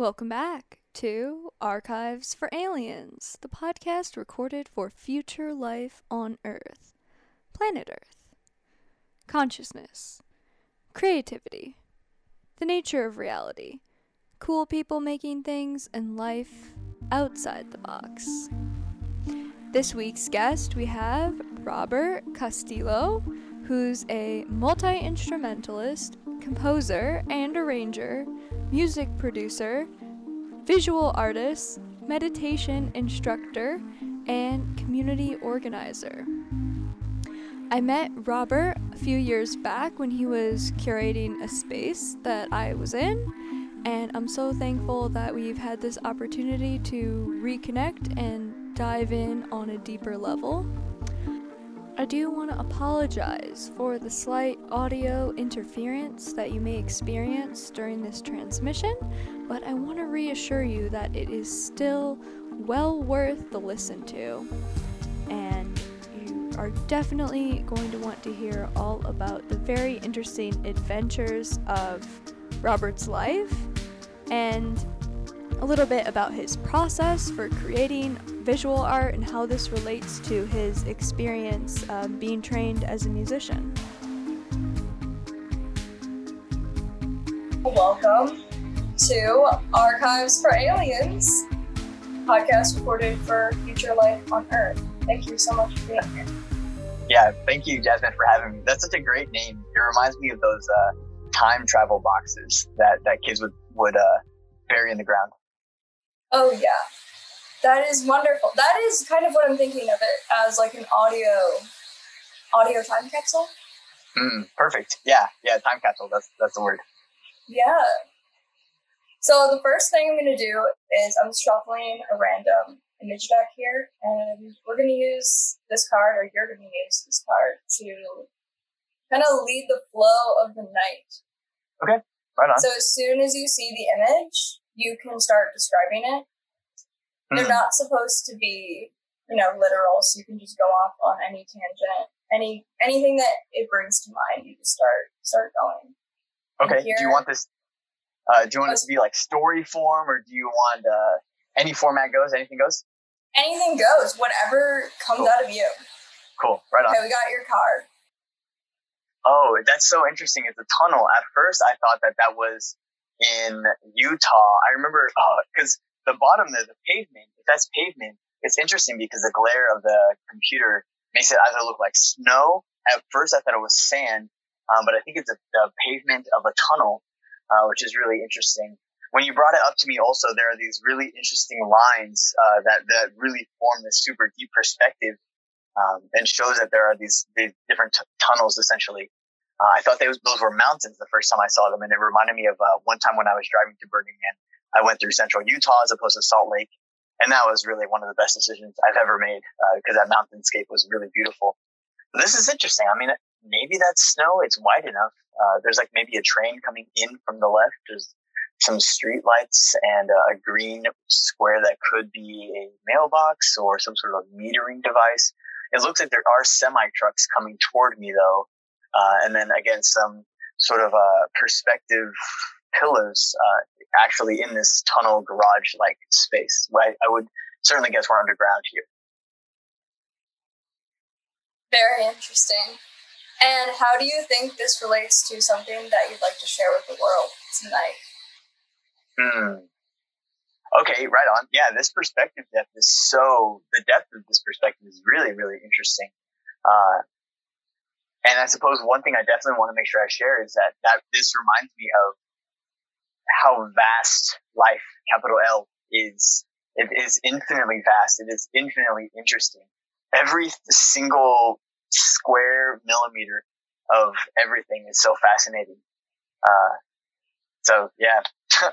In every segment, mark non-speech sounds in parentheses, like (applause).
Welcome back to Archives for Aliens, the podcast recorded for future life on Earth, planet Earth, consciousness, creativity, the nature of reality, cool people making things, and life outside the box. This week's guest, we have Robert Castillo, who's a multi instrumentalist, composer, and arranger, music producer, visual artist, meditation instructor, and community organizer. I met Robert a few years back when he was curating a space that I was in, and I'm so thankful that we've had this opportunity to reconnect and dive in on a deeper level. I do want to apologize for the slight audio interference that you may experience during this transmission, but I want to reassure you that it is still well worth the listen to. And you are definitely going to want to hear all about the very interesting adventures of Robert's life and a little bit about his process for creating visual art and how this relates to his experience um, being trained as a musician. Welcome to Archives for Aliens, podcast recorded for future life on Earth. Thank you so much for being here. Yeah, thank you, Jasmine, for having me. That's such a great name. It reminds me of those uh, time travel boxes that, that kids would, would uh, bury in the ground. Oh, yeah. That is wonderful. That is kind of what I'm thinking of it as like an audio audio time capsule. Mm, perfect. Yeah, yeah, time capsule. That's that's the word. Yeah. So the first thing I'm gonna do is I'm shuffling a random image deck here, and we're gonna use this card, or you're gonna use this card to kind of lead the flow of the night. Okay, right on. So as soon as you see the image, you can start describing it they're Hmm. not supposed to be, you know, literal, so you can just go off on any tangent, any anything that it brings to mind. You just start start going. Okay. Do you want this? Uh, do you want it to be like story form, or do you want uh, any format goes? Anything goes? Anything goes, whatever comes Cool. out of you. Cool. Right on. Okay, we got your card. Oh, that's so interesting. It's a tunnel. At first, I thought that that was in Utah. I remember because the bottom of the pavement, if that's pavement, it's interesting because the glare of the computer makes it either look like snow. At first, I thought it was sand, um, but I think it's a, the pavement of a tunnel, uh, which is really interesting. When you brought it up to me, also there are these really interesting lines uh, that that really form this super deep perspective um, and shows that there are these, these different t- tunnels essentially. Uh, I thought those, those were mountains the first time I saw them, and it reminded me of uh, one time when I was driving to Burning Man. I went through central Utah as opposed to Salt Lake, and that was really one of the best decisions I've ever made because that mountainscape was really beautiful. But this is interesting. I mean, maybe that's snow. It's wide enough. Uh, there's like maybe a train coming in from the left. There's some street lights and uh, a green square that could be a mailbox or some sort of metering device. It looks like there are semi trucks coming toward me though. Uh, and then again, some sort of uh, perspective pillars uh, actually in this tunnel garage like space. Right? I would certainly guess we're underground here. Very interesting. And how do you think this relates to something that you'd like to share with the world tonight? Hmm. Okay, right on. Yeah, this perspective depth is so, the depth of this perspective is really, really interesting. Uh, and I suppose one thing I definitely want to make sure I share is that, that this reminds me of how vast life, capital L, is. It is infinitely vast. It is infinitely interesting. Every single square millimeter of everything is so fascinating. Uh, so yeah, (laughs)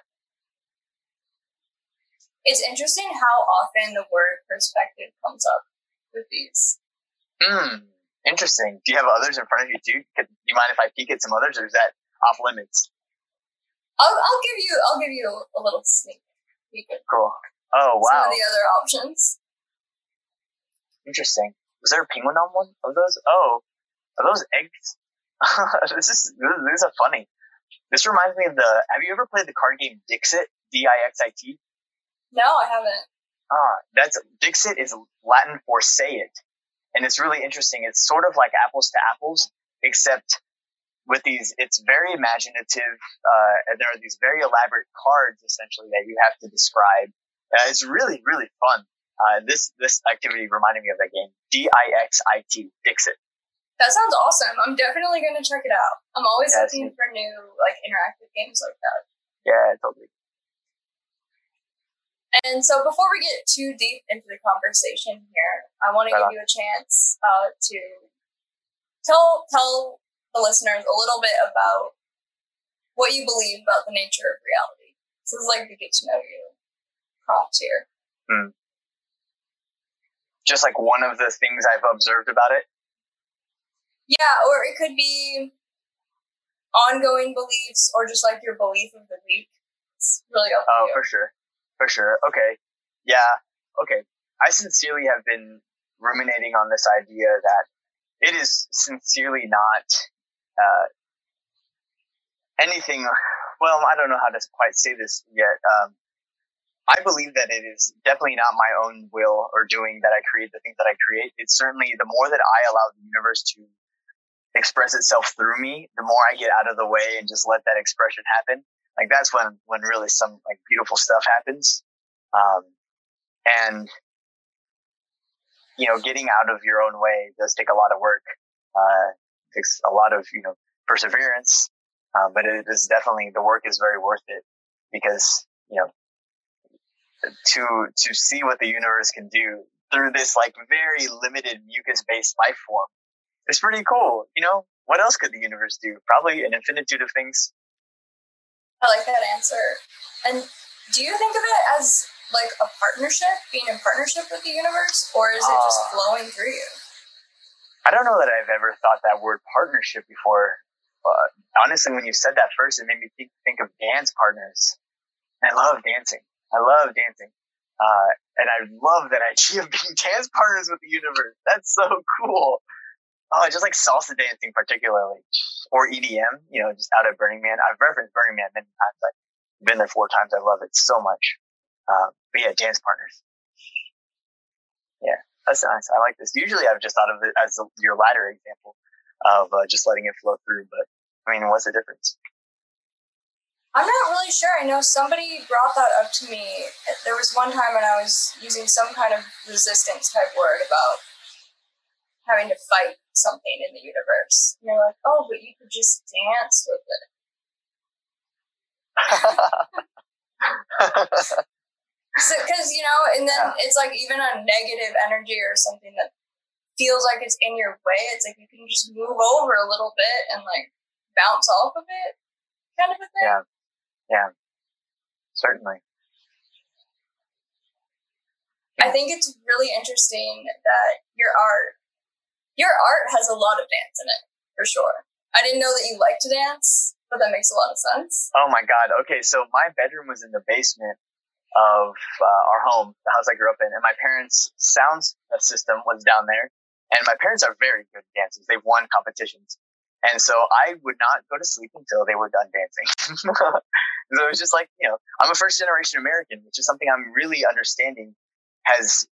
It's interesting how often the word perspective comes up with these. Hmm. Interesting. Do you have others in front of you too? Could, do you mind if I peek at some others, or is that off limits? I'll, I'll give you I'll give you a little sneak peek Cool. Oh wow. some of the other options. Interesting. Was there a penguin on one of those? Oh, are those eggs? (laughs) this is this, these are funny. This reminds me of the. Have you ever played the card game Dixit? D I X I T? No, I haven't. Ah, that's Dixit is Latin for say it, and it's really interesting. It's sort of like apples to apples, except with these, it's very imaginative, uh, and there are these very elaborate cards essentially that you have to describe. Uh, it's really, really fun. Uh, this this activity reminded me of that game, D I X I T, Dixit. That sounds awesome. I'm definitely going to check it out. I'm always yeah, looking for new like interactive games like that. Yeah, totally. And so before we get too deep into the conversation here, I want to give you a chance uh, to tell tell the listeners a little bit about what you believe about the nature of reality. This is like the get to know you prompt here. Hmm. Just like one of the things I've observed about it. Yeah, or it could be ongoing beliefs or just like your belief of the week. It's really up oh, you. for sure. For sure. Okay. Yeah. Okay. I sincerely have been ruminating on this idea that it is sincerely not uh, anything. Well, I don't know how to quite say this yet. Um, I believe that it is definitely not my own will or doing that I create the things that I create. It's certainly the more that I allow the universe to express itself through me, the more I get out of the way and just let that expression happen like that's when when really some like beautiful stuff happens. Um, and you know getting out of your own way does take a lot of work. Uh, takes a lot of you know perseverance. Um, but it is definitely the work is very worth it because you know to to see what the universe can do through this like very limited mucus based life form it's pretty cool you know? What else could the universe do? Probably an infinitude of things I like that answer. And do you think of it as like a partnership, being in partnership with the universe, or is it just uh, flowing through you? I don't know that I've ever thought that word partnership before. But honestly, when you said that first, it made me think, think of dance partners. I love dancing. I love dancing. Uh, and I love that idea of being (laughs) dance partners with the universe. That's so cool. Oh, just like salsa dancing particularly, or EDM. You know, just out at Burning Man. I've referenced Burning Man many times. I've been there four times. I love it so much. Um, but yeah, dance partners. Yeah, that's nice. I like this. Usually, I've just thought of it as your latter example of uh, just letting it flow through. But I mean, what's the difference? I'm not really sure. I know somebody brought that up to me. There was one time when I was using some kind of resistance type word about having to fight something in the universe. And you're like, oh, but you could just dance with it. Because, you know, and then yeah. it's like even a negative energy or something that feels like it's in your way, it's like you can just move over a little bit and like bounce off of it, kind of a thing. Yeah. Yeah. Certainly. I think it's really interesting that your art your art has a lot of dance in it, for sure. I didn't know that you like to dance, but that makes a lot of sense. Oh my God. Okay. So my bedroom was in the basement of uh, our home, the house I grew up in, and my parents' sound system was down there. And my parents are very good dancers. They've won competitions. And so I would not go to sleep until they were done dancing. (laughs) so it was just like, you know, I'm a first generation American, which is something I'm really understanding has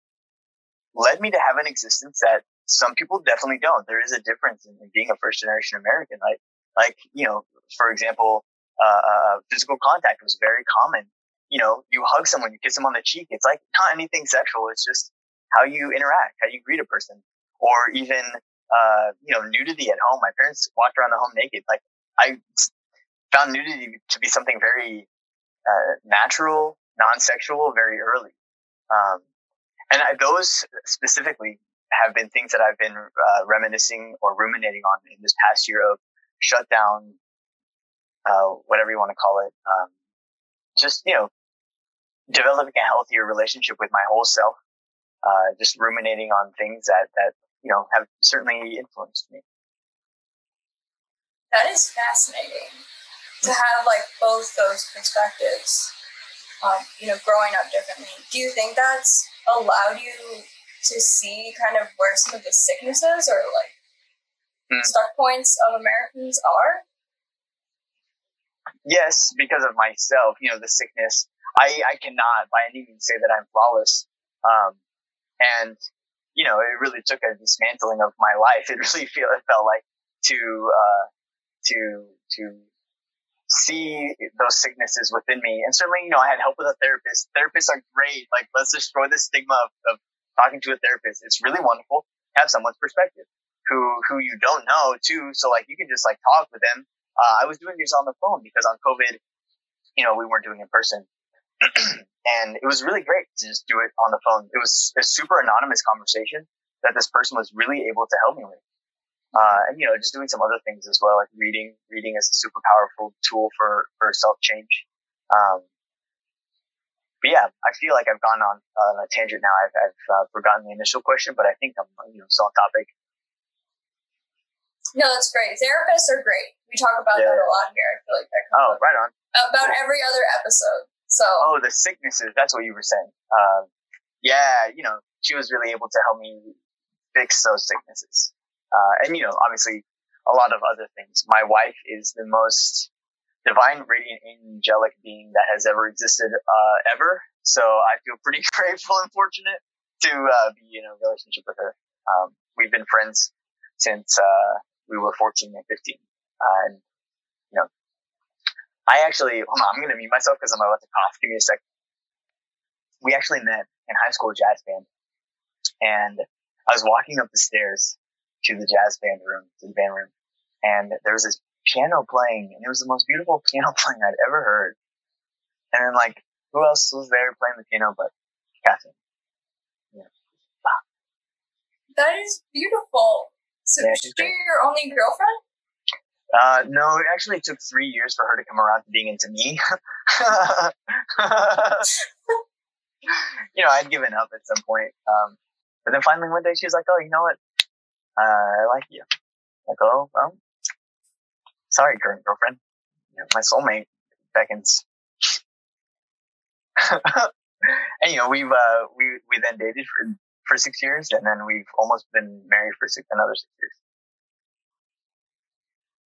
led me to have an existence that some people definitely don't. There is a difference in, in being a first generation American. Like, like, you know, for example, uh, uh, physical contact was very common. You know, you hug someone, you kiss them on the cheek. It's like not anything sexual. It's just how you interact, how you greet a person, or even, uh, you know, nudity at home. My parents walked around the home naked. Like I found nudity to be something very, uh, natural, non-sexual very early. Um, and I, those specifically have been things that I've been uh, reminiscing or ruminating on in this past year of shutdown, uh, whatever you want to call it. Um, just, you know, developing a healthier relationship with my whole self, uh, just ruminating on things that, that, you know, have certainly influenced me. That is fascinating to have like both those perspectives, um, you know, growing up differently. Do you think that's allowed you to see kind of where some of the sicknesses or like mm. stuck points of Americans are? Yes, because of myself, you know, the sickness. I, I cannot by any means say that I'm flawless. Um, and, you know, it really took a dismantling of my life. (laughs) It really feel, it felt like to, uh, to, to see those sicknesses within me. And certainly, you know, I had help with a therapist. Therapists are great. Like, let's destroy the stigma of, of talking to a therapist. It's really wonderful to have someone's perspective who, who you don't know too. So like, you can just like talk with them. Uh, I was doing this on the phone because on COVID, you know, we weren't doing in person. (clears throat) and it was really great to just do it on the phone. It was a super anonymous conversation that this person was really able to help me with. Uh, and you know, just doing some other things as well, like reading. Reading is a super powerful tool for for self change. Um, but yeah, I feel like I've gone on uh, a tangent now. I've, I've uh, forgotten the initial question, but I think I'm you know still on topic. No, that's great. Therapists are great. We talk about yeah. that a lot here. I feel like that. oh, right on. About cool. every other episode. So. Oh, the sicknesses. That's what you were saying. Um, yeah, you know, she was really able to help me fix those sicknesses. Uh, and, you know, obviously a lot of other things. My wife is the most divine, radiant, angelic being that has ever existed, uh, ever. So I feel pretty (laughs) grateful and fortunate to, uh, be in a relationship with her. Um, we've been friends since, uh, we were 14 and 15. and, you know, I actually, hold on, I'm going to mute myself because I'm about to cough. Give me a sec. We actually met in high school jazz band and I was walking up the stairs to the jazz band room, to the band room, and there was this piano playing, and it was the most beautiful (laughs) piano playing I'd ever heard. And then, like, who else was there playing the piano but Catherine? Yeah. That is beautiful. So, yeah, she your only girlfriend? Uh, no, it actually took three years for her to come around to being into me. (laughs) you know, I'd given up at some point. Um, but then finally one day she was like, "Oh, you know what? Uh, I like you. Like, oh, well, sorry, current girlfriend. You know, my soulmate beckons. (laughs) and you know, we've uh, we we then dated for for six years, and then we've almost been married for six another six years.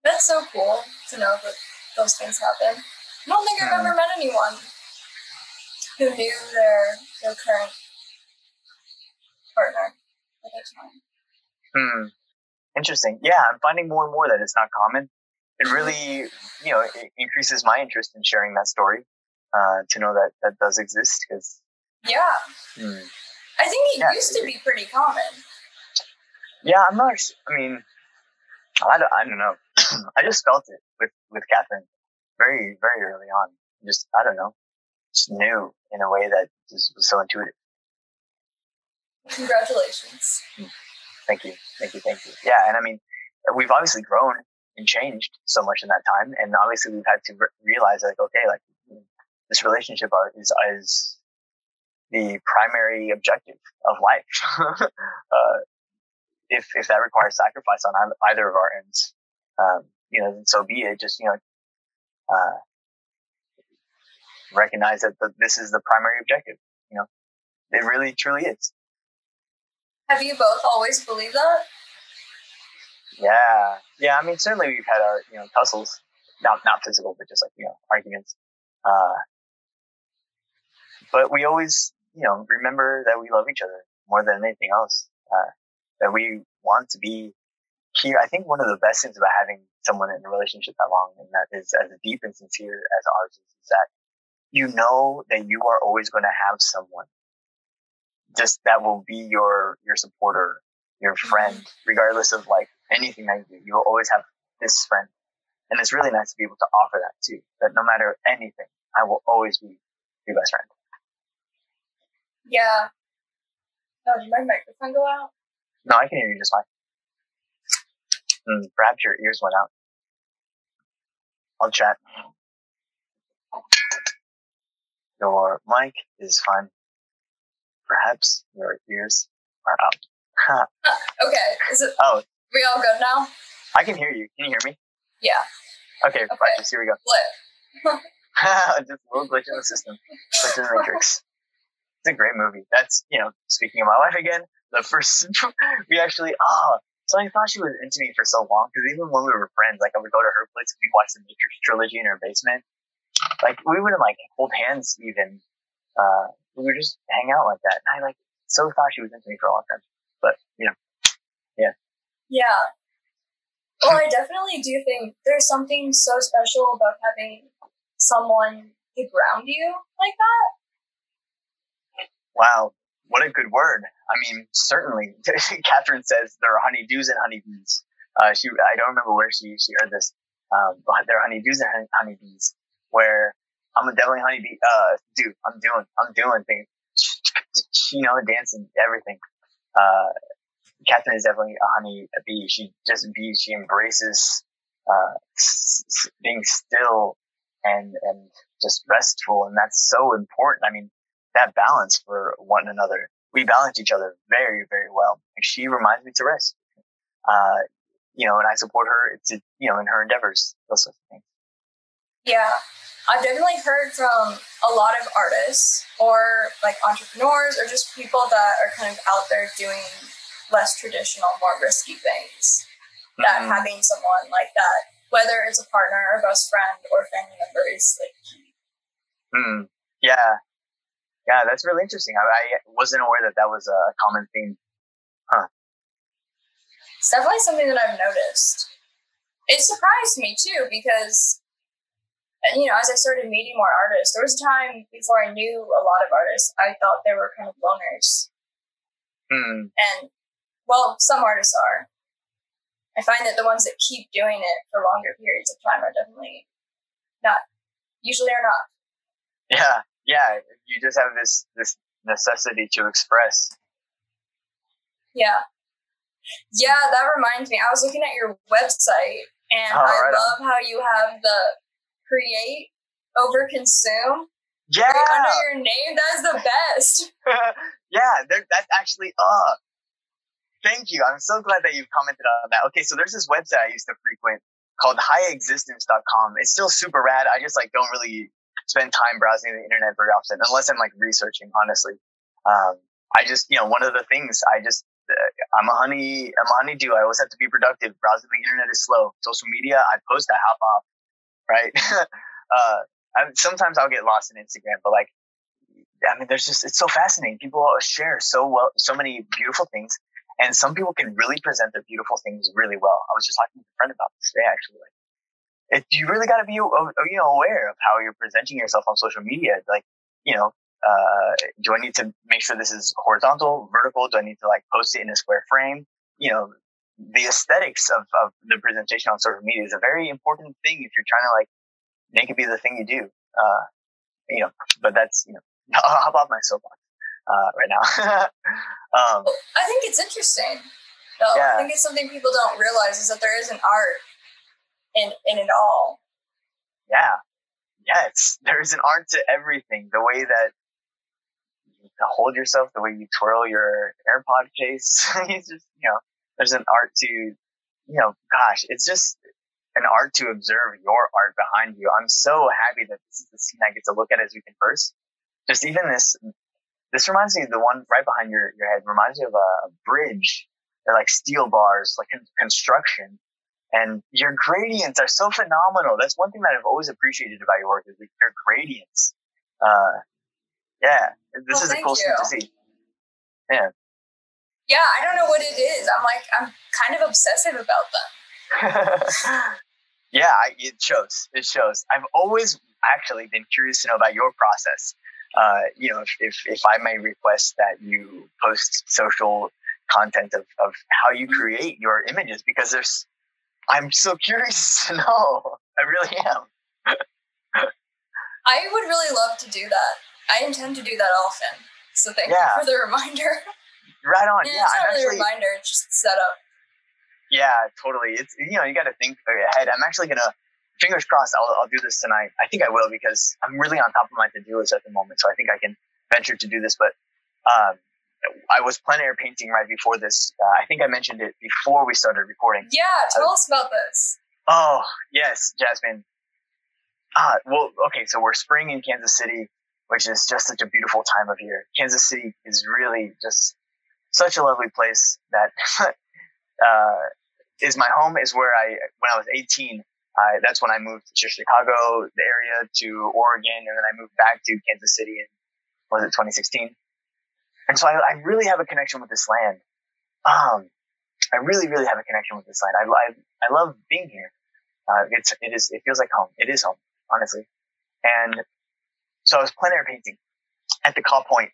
That's so cool to know that those things happen. I don't think I've mm. ever met anyone who knew their their current partner at that time. Hmm. Interesting. Yeah, I'm finding more and more that it's not common. It really, you know, it increases my interest in sharing that story uh, to know that that does exist. Because yeah, hmm. I think it yeah, used to be pretty common. Yeah, I'm not. I mean, I don't, I don't know. (clears throat) I just felt it with with Catherine very very early on. Just I don't know, just knew in a way that just was so intuitive. Congratulations. Hmm. Thank you. Thank you. Thank you. Yeah. And I mean, we've obviously grown and changed so much in that time. And obviously we've had to re- realize like, okay, like this relationship is, is the primary objective of life. (laughs) uh, if, if that requires sacrifice on either of our ends, um, you know, so be it. Just, you know, uh, recognize that the, this is the primary objective. You know, it really truly is. Have you both always believed that? Yeah, yeah. I mean, certainly we've had our you know tussles, not not physical, but just like you know arguments. Uh, but we always you know remember that we love each other more than anything else. Uh, that we want to be here. I think one of the best things about having someone in a relationship that long and that is as deep and sincere as ours is, is that you know that you are always going to have someone just that will be your your supporter, your friend, mm-hmm. regardless of like anything that you do. You will always have this friend, and it's really nice to be able to offer that too. That no matter anything, I will always be your best friend. Yeah. Oh, did my microphone go out? No, I can hear you just fine. Mm, perhaps your ears went out. I'll chat. Your mic is fine. Perhaps your ears are up. (laughs) okay. Is it? Oh. We all good now? I can hear you. Can you hear me? Yeah. Okay. okay. Practice. Here we go. Flip. (laughs) Just a little glitch in the system. Glitch in the matrix. It's a great movie. That's you know. Speaking of my wife again, the first (laughs) we actually oh. So I thought she was into me for so long because even when we were friends, like I would go to her place and we'd watch the Matrix trilogy in her basement. like we wouldn't like hold hands even. Uh, we would just hang out like that. And I like so thought she was into me for a long time. But you know. Yeah. Well, I (laughs) definitely do think there's something so special about having someone to ground you like that. Wow, what a good word. I mean, certainly. (laughs) Catherine says there are honeydews and honeybees. Uh, she, I don't remember where she, she heard this, um, but there are honeydews and honeybees where I'm a definitely honeybee, uh, dude, I'm doing, I'm doing things, (laughs) you know, dancing, everything. Uh, Catherine is definitely a honey a bee. She just be, she embraces, uh, s- being still and, and just restful. And that's so important. I mean, that balance for one another. We balance each other very, very well. And she reminds me to rest. Uh, you know, and I support her to, you know, in her endeavors, those of things. Yeah. I've definitely heard from a lot of artists or like entrepreneurs or just people that are kind of out there doing less traditional, more risky things. Mm-hmm. That having someone like that, whether it's a partner or best friend or family member, is like key. Mm, yeah, yeah, that's really interesting. I, I, wasn't aware that that was a common theme. Huh. It's definitely something that I've noticed. It surprised me too because, you know, as I started meeting more artists, there was a time before I knew a lot of artists, I thought they were kind of loners. Hmm. And, well, some artists are. I find that the ones that keep doing it for longer periods of time are definitely not, usually are not. Yeah, yeah. You just have this this necessity to express. Yeah. Yeah, that reminds me. I was looking at your website and Oh, I right on. love how you have the create over consume Yeah, right under your name. That is the best. (laughs) yeah. That's actually uh. Thank you. I'm so glad that you've commented on that. Okay, so there's this website I used to frequent called highexistence.com. It's still super rad. I just like don't really spend time browsing the internet very often unless I'm like researching, honestly. Um, I just, you know, one of the things I just, uh, I'm a honey, I'm a honeydew. I always have to be productive. Browsing the internet is slow. Social media, I post, I hop off, right? (laughs) uh, I, sometimes I'll get lost in Instagram, but like, I mean, there's just, it's so fascinating. People share so well, so many beautiful things. And some people can really present their beautiful things really well. I was just talking to a friend about this today, actually. Like, you really got to be, uh, you know, aware of how you're presenting yourself on social media. Like, you know, uh, do I need to make sure this is horizontal, vertical? Do I need to like post it in a square frame? You know, the aesthetics of, of the presentation on social media is a very important thing if you're trying to like make it be the thing you do. Uh, you know, but that's, you know, (laughs) I'll my soapbox, uh, right now. (laughs) um, I think it's interesting. though. Yeah. I think it's something people don't realize is that there is an art in in it all. yeah, yeah, it's, (laughs) there's an art to everything. The way that you hold yourself, the way you twirl your AirPod case, (laughs) it's just, you know, there's an art to, you know, gosh, it's just an art to observe your art behind you. I'm so happy that this is the scene I get to look at as we converse. Just even this, this reminds me of the one right behind your, your head reminds me of a, bridge. They're like steel bars, like con- construction. And your gradients are so phenomenal. That's one thing that I've always appreciated about your work is like your gradients. Uh, yeah, this Well, is a cool thing to see. Yeah. Yeah, I don't know what it is. I'm like I'm kind of obsessive about them. (laughs) yeah, I, it shows. It shows. I've always actually been curious to know about your process. Uh, you know, if, if, if I may request that you post social content of, of how you create your images, because there's, I'm so curious (laughs) to know. I really am. I would really love to do that. I intend to do that often. So thank Yeah. you for the reminder. Right on. Yeah, Yeah, it's I'm not really a actually, reminder, it's just set up. Yeah, totally. It's you know you got to think ahead. I'm actually gonna fingers crossed. I'll I'll do this tonight. I think I will because I'm really on top of my to do list at the moment. So I think I can venture to do this. But um, I was plein air painting right before this. Uh, I think I mentioned it before we started recording. Yeah, tell us about this. Oh yes, Jasmine. Ah, well, okay. So we're spring in Kansas City, which is just such a beautiful time of year. Kansas City is really just such a lovely place that (laughs) uh, is my home. Is where I when I was 18, I, that's when I moved to Chicago, the area, to Oregon, and then I moved back to Kansas City in was it 2016. And so I, I really have a connection with this land. Um, I really, really have a connection with this land. I, I, I love being here. Uh, it's, it is, it feels like home. It is home, honestly. And so I was plein air painting at the Kaw Point,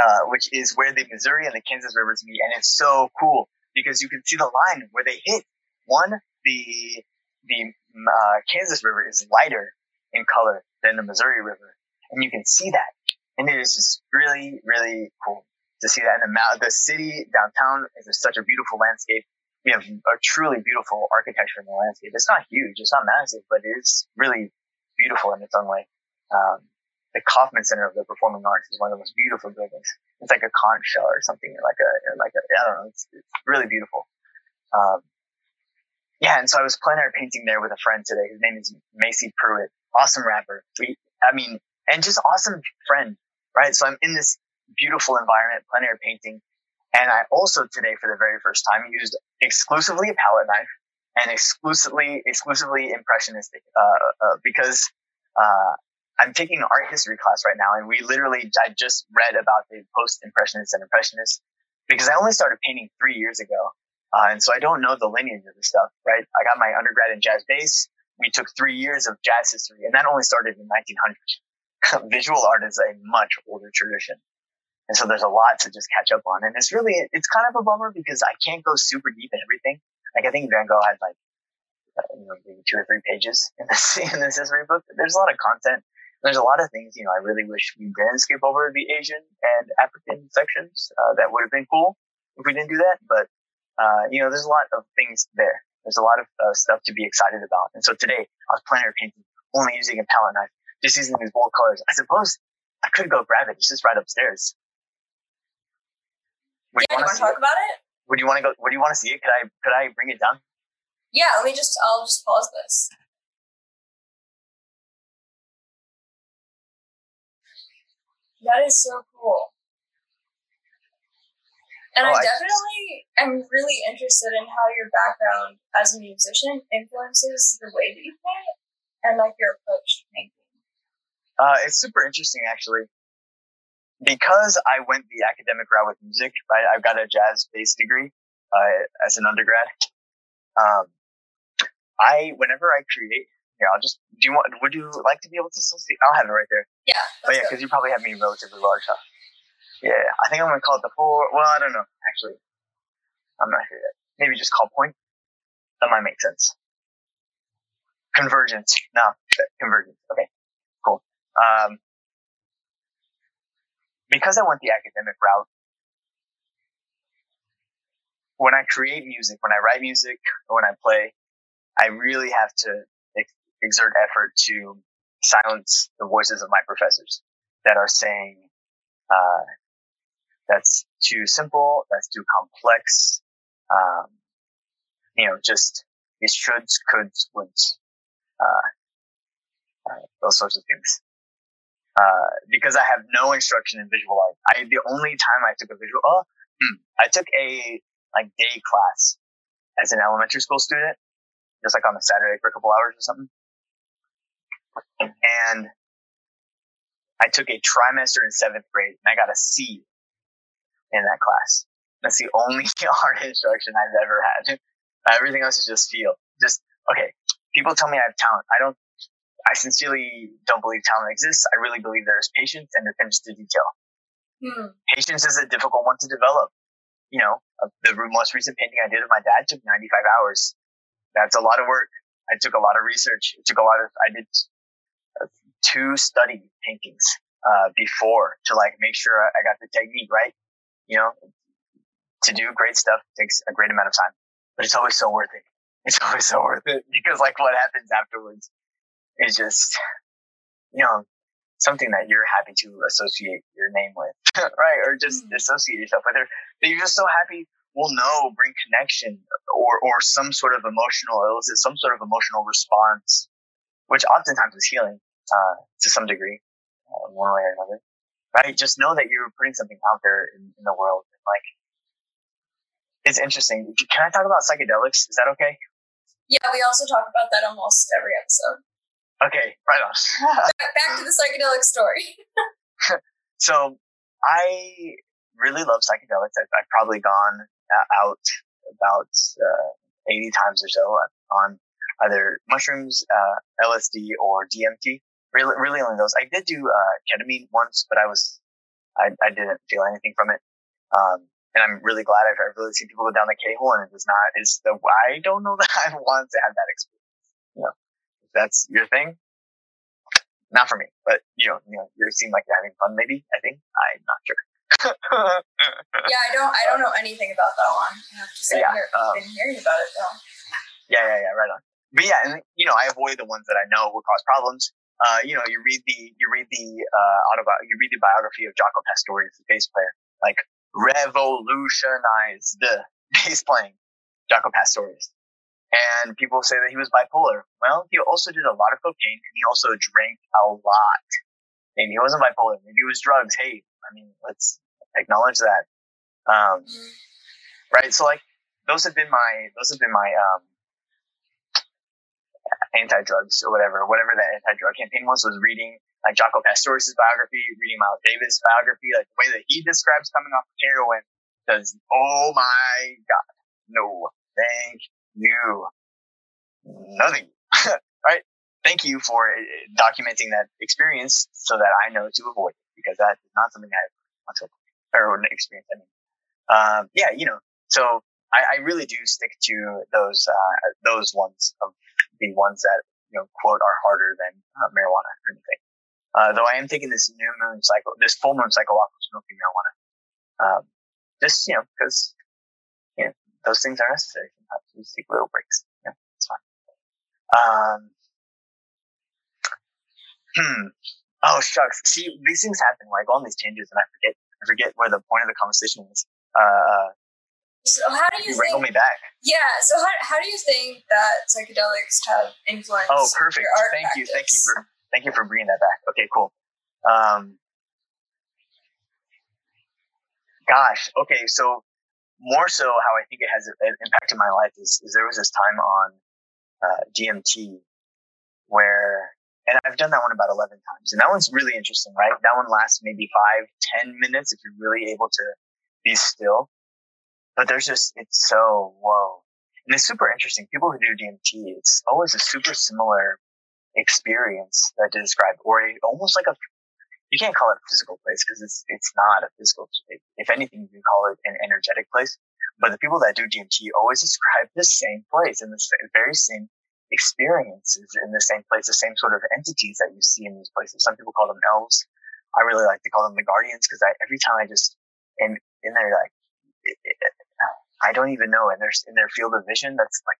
uh, which is where the Missouri and the Kansas rivers meet. And it's so cool because you can see the line where they hit. One, the, the, uh, Kansas River is lighter in color than the Missouri River. And you can see that. And it is just really, really cool to see that. And the, the city downtown is such a beautiful landscape. We have a truly beautiful architecture in the landscape. It's not huge, it's not massive, but it is really beautiful in its own way. Um, the Kauffman Center of the Performing Arts is one of the most beautiful buildings. It's like a conch shell or something, like a, like a, I don't know, it's, it's really beautiful. Um, yeah, and so I was plein air painting there with a friend today. His name is Macy Pruitt. Awesome rapper. We, I mean, and just awesome friend, right? So I'm in this beautiful environment, plein air painting. And I also today, for the very first time, used exclusively a palette knife and exclusively, exclusively impressionistic, uh, uh, because, uh, I'm taking an art history class right now, and we literally, I just read about the post impressionists and impressionists because I only started painting three years ago. Uh, and so I don't know the lineage of the stuff, right? I got my undergrad in jazz bass. We took three years of jazz history, and that only started in 1900. (laughs) visual art is a much older tradition. And so there's a lot to just catch up on. And it's really, it's kind of a bummer because I can't go super deep in everything. Like I think Van Gogh had like, uh, you know, maybe two or three pages in this, (laughs) in this history book. There's a lot of content. There's a lot of things, you know, I really wish we didn't skip over the Asian and African sections. Uh, that would have been cool if we didn't do that. But, uh, you know, there's a lot of things there. There's a lot of uh, stuff to be excited about. And so today I was plein air painting only using a palette knife just using these bold colors. I suppose I could go grab it. It's just right upstairs. Would yeah, you want to talk it? about it? Would you want to go? Would you want to see it? Could I? Could I bring it down? Yeah. Let me just. I'll just pause this. That is so cool. And oh, I definitely I am really interested in how your background as a musician influences the way that you paint and like your approach to painting. Uh, it's super interesting actually. Because I went the academic route with music, right? I've got a jazz bass degree, uh, as an undergrad. Um, I, whenever I create, here, I'll just, do you want, would you like to be able to still see? I'll have it right there. Yeah. Oh yeah, cause you probably have me relatively large, huh? Yeah, I think I'm gonna call it the four, well, I don't know, actually. I'm not sure yet. Maybe just Kaw Point. That might make sense. Convergence. No, convergence. Okay. Cool. Um, because I went the academic route, when I create music, when I write music, or when I play, I really have to ex- exert effort to silence the voices of my professors that are saying, uh, that's too simple, that's too complex, um, you know, just these shoulds, coulds, woulds, uh, uh, those sorts of things uh, because I have no instruction in visual art. I the only time I took a visual, oh, hmm, I took a like day class as an elementary school student, just like on a Saturday for a couple hours or something. And I took a trimester in seventh grade, and I got a C in that class. That's the only (laughs) art instruction I've ever had. Everything else is just feel. Just okay. People tell me I have talent. I don't I sincerely don't believe talent exists. I really believe there is patience and attention to detail. Hmm. Patience is a difficult one to develop. You know, uh, the most recent painting I did of my dad took 95 hours. That's a lot of work. I took a lot of research. It took a lot of, I did uh, two study paintings, uh, before to like make sure I got the technique right. You know, to do great stuff takes a great amount of time, but it's always so worth it. It's always so worth it because like what happens afterwards is just, you know, something that you're happy to associate your name with, (laughs) right? Or just mm-hmm. associate yourself with, or that you're just so happy will know, bring connection or, or some sort of emotional, elicit some sort of emotional response, which oftentimes is healing, uh, to some degree, uh, one way or another, right? Just know that you're putting something out there in, in the world. And like, it's interesting. Can I talk about psychedelics? Is that okay? Yeah, we also talk about that almost every episode. Okay, right on. (laughs) Back to the psychedelic story. (laughs) so I really love psychedelics. I've, I've probably gone uh, out about uh, 80 times or so on either mushrooms, uh, LSD, or DMT. Really, really only those. I did do uh, ketamine once, but I was I, I didn't feel anything from it. Um, and I'm really glad I've, I've really seen people go down the K hole, and it does not. Is the I don't know (laughs) that I want to have that experience. You know, if that's your thing, not for me. But you know, you know, you seem like you're having fun. Maybe I think I'm not sure. (laughs) yeah, I don't. I don't know anything about that one. I have to say, yeah, I've um, been hearing about it though. Yeah, yeah, yeah. Right on. But yeah, and you know, I avoid the ones that I know will cause problems. Uh, you know, you read the you read the uh, autobi- you read the biography of Jaco Pastorius, the bass player, like revolutionized the (laughs) bass playing, Jaco Pastorius. And people say that he was bipolar. Well, he also did a lot of cocaine and he also drank a lot. Maybe he wasn't bipolar. Maybe it was drugs. Hey, I mean, let's acknowledge that. Um, right. So like, those have been my, those have been my, um, anti-drugs or whatever, whatever that anti-drug campaign was, was reading like Jaco Pastorius' biography, reading Miles Davis' biography, like the way that he describes coming off of heroin does, oh my God, no, thank you. Nothing. (laughs) right? Thank you for uh, documenting that experience so that I know to avoid it because that is not something I want to, or experience. I mean, um, yeah, you know, so I, I, really do stick to those, uh, those ones of the ones that, you know, quote are harder than uh, marijuana or anything. Uh, though I am taking this new moon cycle, this full moon cycle off of smoking marijuana. Um, just, you know, because, you know, those things are necessary sometimes. You take little breaks. Yeah, it's fine. Um, hmm. Oh, shucks. See, these things happen. Like, all these changes and I forget, I forget where the point of the conversation was. Uh, so how do you, you think, me back? Yeah. So how, how do you think that psychedelics have influenced? Oh, perfect. thank practice? you. Thank you for thank you for bringing that back. Okay, cool. Um, gosh. Okay, so more so how I think it has impacted my life is, is there was this time on uh, DMT where, and I've done that one about 11 times, and that one's really interesting, right? That one lasts maybe five, ten minutes if you're really able to be still but there's just it's so whoa. And it's super interesting. People who do dmt it's always a super similar experience that to describe or almost like a you can't call it a physical place because it's it's not a physical if anything you can call it an energetic place. But the people that do dmt always describe the same place and the very same experiences in the same place the same sort of entities that you see in these places. Some people call them elves. I really like to call them the guardians because I, every time i just am in there like I don't even know in their in their field of vision. That's like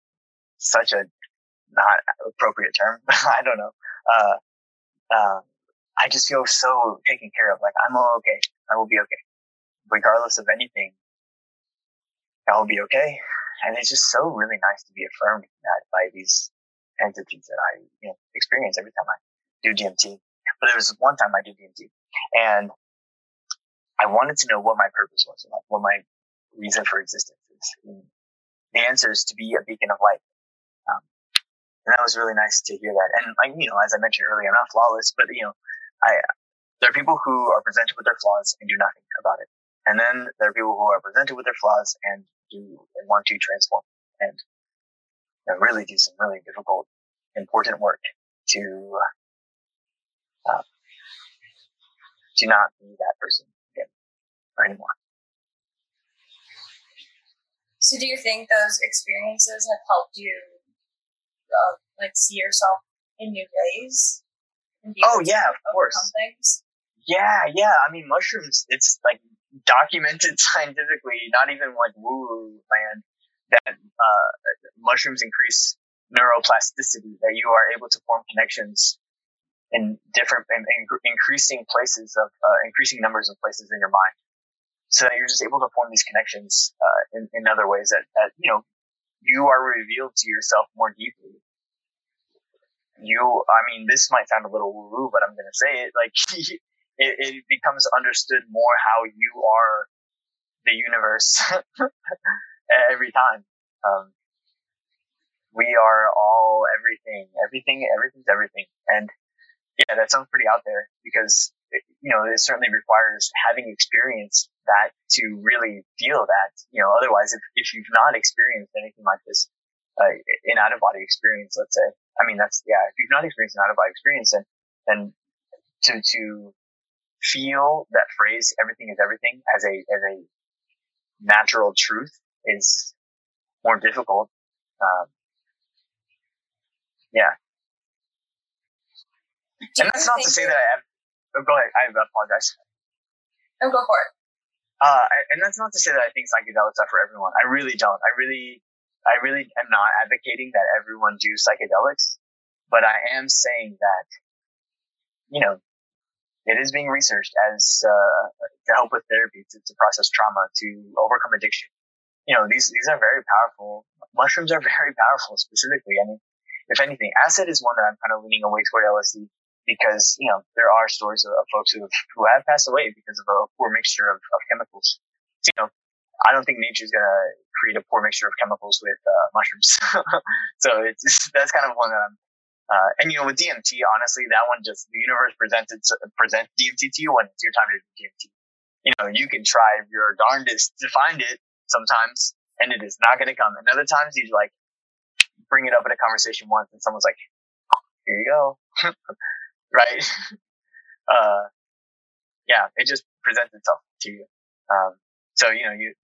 such a not appropriate term. (laughs) I don't know. Uh, uh, I just feel so taken care of. Like I'm all okay. I will be okay, regardless of anything. I will be okay, and it's just so really nice to be affirmed that by these entities that I you know, experience every time I do DMT. But there was one time I did DMT, and I wanted to know what my purpose was, like what my reason for existence answer is to be a beacon of light. Um, and that was really nice to hear that. And like, you know, as I mentioned earlier, I'm not flawless, but you know, I, there are people who are presented with their flaws and do nothing about it. And then there are people who are presented with their flaws and do and want to transform and you know, really do some really difficult, important work to, uh, to not be that person again or anymore. So, do you think those experiences have helped you, uh, like, see yourself in new ways? Oh yeah, of course. Things? Yeah, yeah. I mean, mushrooms. It's like documented (laughs) scientifically, not even like woo land, that uh, mushrooms increase neuroplasticity. That you are able to form connections in different, in, in increasing places of uh, increasing numbers of places in your mind so that you're just able to form these connections uh, in, in other ways that, that you know you are revealed to yourself more deeply. You, I mean, this might sound a little woo, woo, but I'm going to say it. Like, (laughs) it, it becomes understood more how you are the universe (laughs) every time. Um, we are all everything, everything, everything's everything. And yeah, that sounds pretty out there because, you know, it certainly requires having experienced that to really feel that, you know, otherwise, if, if you've not experienced anything like this, uh, an out of body experience, let's say, I mean, that's, yeah, if you've not experienced an out of body experience, then, then to, to feel that phrase, everything is everything as a, as a natural truth is more difficult. Um, yeah. and that's not to say that I have, oh, go ahead. I apologize. No, go for it. Uh, and that's not to say that I think psychedelics are for everyone. I really don't. I really, I really am not advocating that everyone do psychedelics, but I am saying that, you know, it is being researched as uh, to help with therapy, to, to process trauma, to overcome addiction. You know, these these are very powerful. Mushrooms are (laughs) very powerful, specifically. I mean, if anything, acid is one that I'm kind of leaning away toward LSD because, you know, there are stories of, of folks who have, who have passed away because of a poor mixture of, of chemicals. So, you know, I don't think nature is going to create a poor mixture of chemicals with uh, mushrooms. (laughs) so it's, (laughs) that's kind of one that I'm, uh, and you know, with DMT, honestly, that one just, the universe presents it, present DMT to you when it's your time to do DMT. You know, you can try your darndest to find it sometimes and it is not going to come. And other times you like, bring it up in a conversation once and someone's like, here you go. (laughs) right? (laughs) uh, yeah, it just presents itself to you. Um, so, you know, you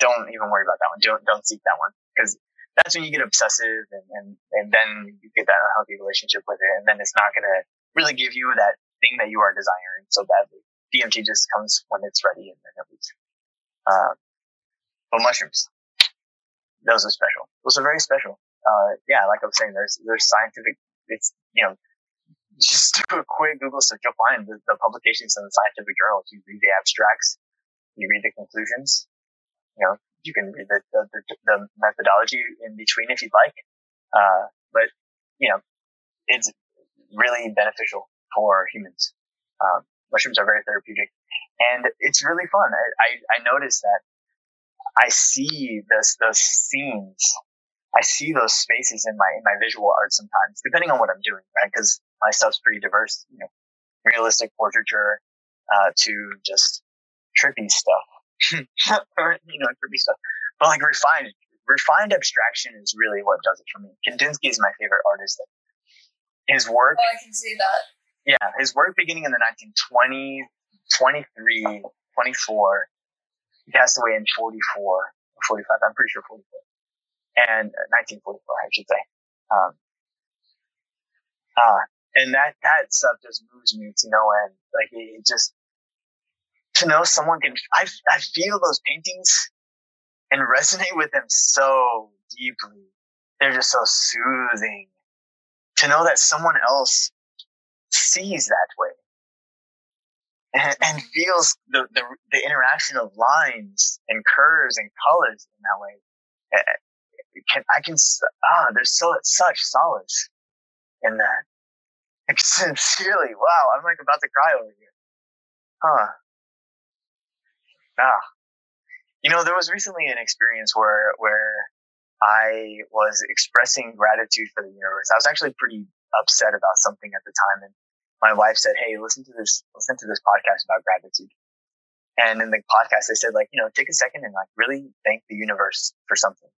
don't even worry about that one. Don't, don't seek that one because that's when you get obsessive and, and, and then you get that unhealthy relationship with it. And then it's not going to really give you that thing that you are desiring so badly. DMT just comes when it's ready and then it leaves. Uh, but mushrooms, those are special. Those are very special uh, yeah, like I was saying, there's there's scientific. It's you know, just (laughs) do a quick Google search, you'll find the, the publications in the scientific journals. You read the abstracts, you read the conclusions. You know, you can read the the, the, the methodology in between if you'd like. Uh, but you know, it's really beneficial for humans. Um, mushrooms are very therapeutic, and it's really fun. I I, I noticed that I see this those scenes I see those spaces in my in my visual art sometimes, depending on what I'm doing, right? Because my stuff's pretty diverse, you know, realistic portraiture uh, to just trippy stuff, (laughs) or you know, trippy stuff. But like refined, refined abstraction is really what does it for me. Kandinsky is my favorite artist. His work. Oh, I can see that. Yeah, his work beginning in the 1920s, 23, 24. He passed away in 44 45. I'm pretty sure 44 and 1944, I should say. Um, uh, and that, that stuff just moves me to no end. Like it just, to know someone can, I, I feel those paintings and resonate with them so deeply. They're just so soothing to know that someone else sees that way and, and feels the, the, the interaction of lines and curves and colors in that way can, I can, ah, there's so, such solace in that. Sincerely, wow, I'm like about to cry over here. Huh. Ah. You know, there was recently an experience where, where I was expressing gratitude for the universe. I was actually pretty upset about something at the time. And my wife said, Hey, listen to this, listen to this podcast about gratitude. And in the podcast, they said, like, you know, take a second and like really thank the universe for something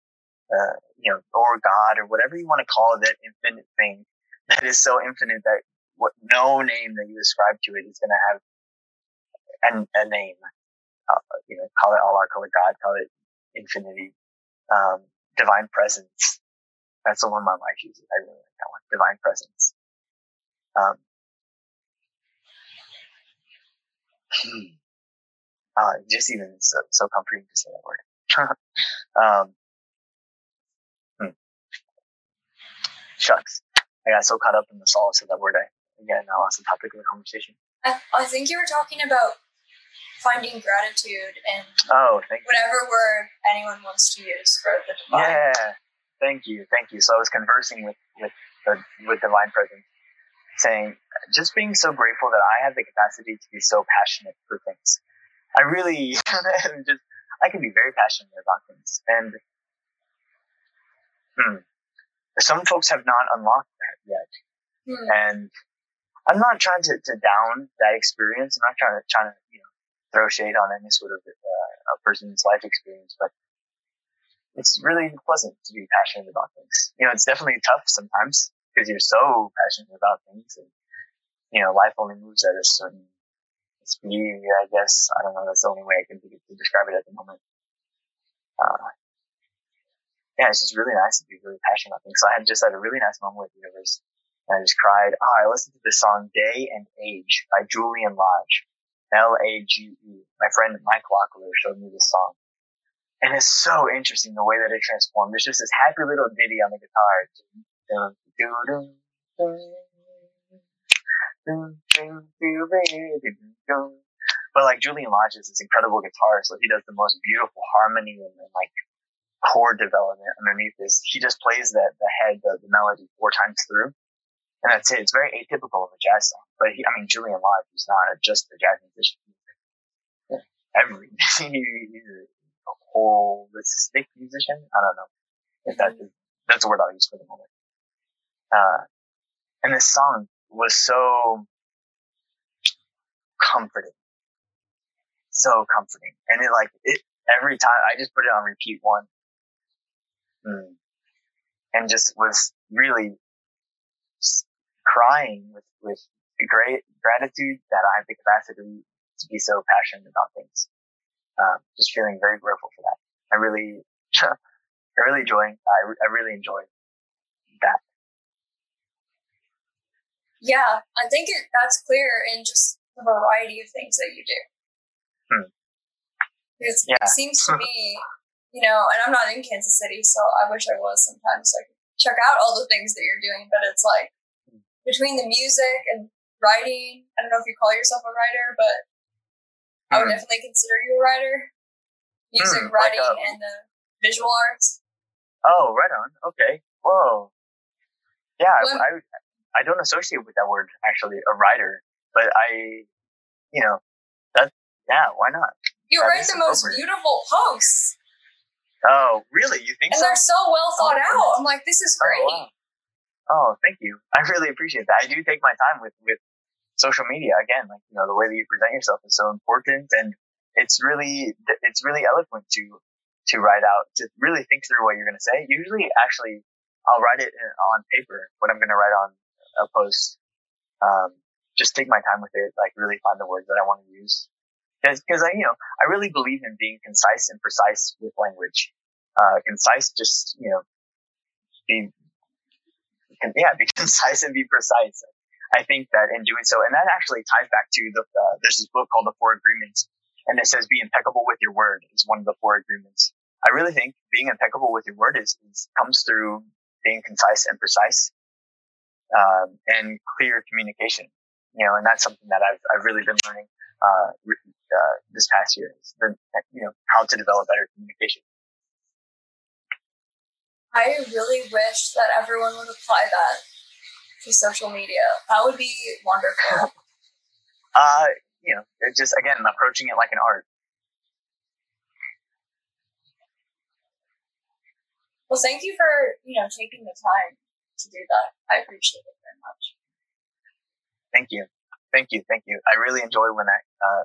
uh, you know, or God or whatever you want to call that infinite thing that is so infinite that what no name that you ascribe to it is going to have an, a name. Uh, you know, call it Allah, call it God, call it infinity, um, divine presence. That's the one my wife uses. I really like that one. Divine presence. Um, hmm. uh, just even so, so comforting to say that word. (laughs) um, shucks. I got so caught up in the solace of that word, I again I lost the topic of the conversation. I, I think you were talking about finding gratitude and oh, thank whatever you. word anyone wants to use for the divine. Yeah, thank you, thank you. So I was conversing with with the with divine presence, saying just being so grateful that I have the capacity to be so passionate for things. I really (laughs) just I can be very passionate about things, and hmm, some folks have not unlocked that yet. Hmm. And I'm not trying to, to down that experience. I'm not trying to, trying to, you know, throw shade on any sort of uh, a person's life experience, but it's really pleasant to be passionate about things. You know, it's definitely tough sometimes because you're so passionate about things and, you know, life only moves at a certain speed, I guess. I don't know. That's the only way I can think to describe it at the moment. Uh, yeah, it's just really nice to be really passionate about things. So I had just had a really nice moment with the universe and I just cried. Oh, I listened to the song Day and Age by Julian Lage. L-A-G-E. My friend Mike Locklear showed me this song. And it's so interesting the way that it transformed. There's just this happy little ditty on the guitar. But like Julian Lage is this incredible guitar, so he does the most beautiful harmony and, and like chord development underneath this. He just plays that the head, the, the melody four times through. And that's it. It's very atypical of a jazz song. But he, I mean, Julian Lage is not a, just a jazz musician. Every, (laughs) he's a holistic musician. I don't know if that is, that's a word I'll use for the moment. Uh, and this song was so comforting. So comforting. And it like, it, every time I just put it on repeat one. Mm, and just was really crying with, with great gratitude that I have the capacity to be so passionate about things. Um, just feeling very grateful for that. I really, I really enjoy, I, I really enjoy that. Yeah, I think it, that's clear in just the variety of things that you do. Hmm. Yeah. it seems to (laughs) me, you know, and I'm not in Kansas City, so I wish I was sometimes so I could check out all the things that you're doing, but it's like between the music and writing, I don't know if you call yourself a writer, but I would Hmm. definitely consider you a writer. Music, Hmm, like writing, a- and the visual arts. Oh, right on. Okay. Whoa. Yeah, Well- I, I, I don't associate with that word actually, a writer, but I, you know, that, yeah, why not? You That write the most appropriate. beautiful posts, Oh, really? You think and so? they're so well Oh, thought out. I'm like, this is Oh, great. wow. Oh, thank you. I really appreciate that. I do take my time with, with social media. Again, like, you know, the way that you present yourself is so important and it's really, it's really eloquent to, to write out, to really think through what you're going to say. Usually, actually, I'll write it on paper, what I'm going to write on a post. Um, just take my time with it, like really find the words that I want to use. Cause, cause I, you know, I really believe in being concise and precise with language. Uh, concise, just, you know, be yeah, (laughs) be concise and be precise. I think that in doing so, and that actually ties back to the, uh, there's this book called The Four Agreements, and it says be impeccable with your word is one of the four agreements. I really think being impeccable with your word is, is comes through being concise and precise, um, and clear communication. You know, and that's something that I've, I've really been learning, uh, uh, this past year is the, you know, how to develop better communication. I really wish that everyone would apply that to social media. That would be wonderful. (laughs) Uh, you know, just again approaching it like an art. well, thank you for you know taking the time to do that. I appreciate it very much. Thank you, thank you, thank you. I really enjoy when I. Uh,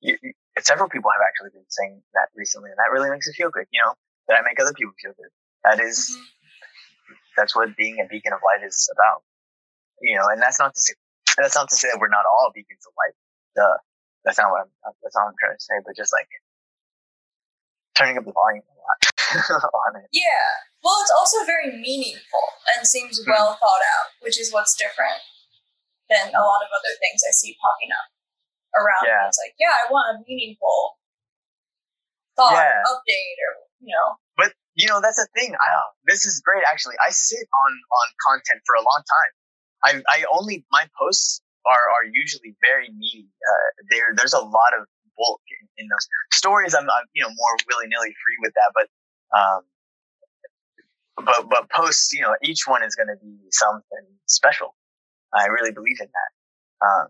you, you, several people have actually been saying that recently, and that really makes me feel good. You know, that I make other people feel good. That is, that's what being a beacon of light is about. You know, and that's not to say that's not to say that we're not all beacons of light. Duh. That's not what I'm. That's not what I'm trying to say. But just like turning up the volume a lot (laughs) on it. Yeah. Well, it's also very meaningful and seems Hmm. well thought out, which is what's different than a lot of other things I see popping up around. Yeah. It's like, yeah, I want a meaningful thought Yeah. update or you know. You know, that's the thing. I, uh, this is great, actually. I sit on on content for a long time. I I only my posts are are usually very meaty. Uh, there there's a lot of bulk in, in those stories. I'm, I'm you know more willy nilly free with that, but um, but but posts, you know, each one is going to be something special. I really believe in that. Um,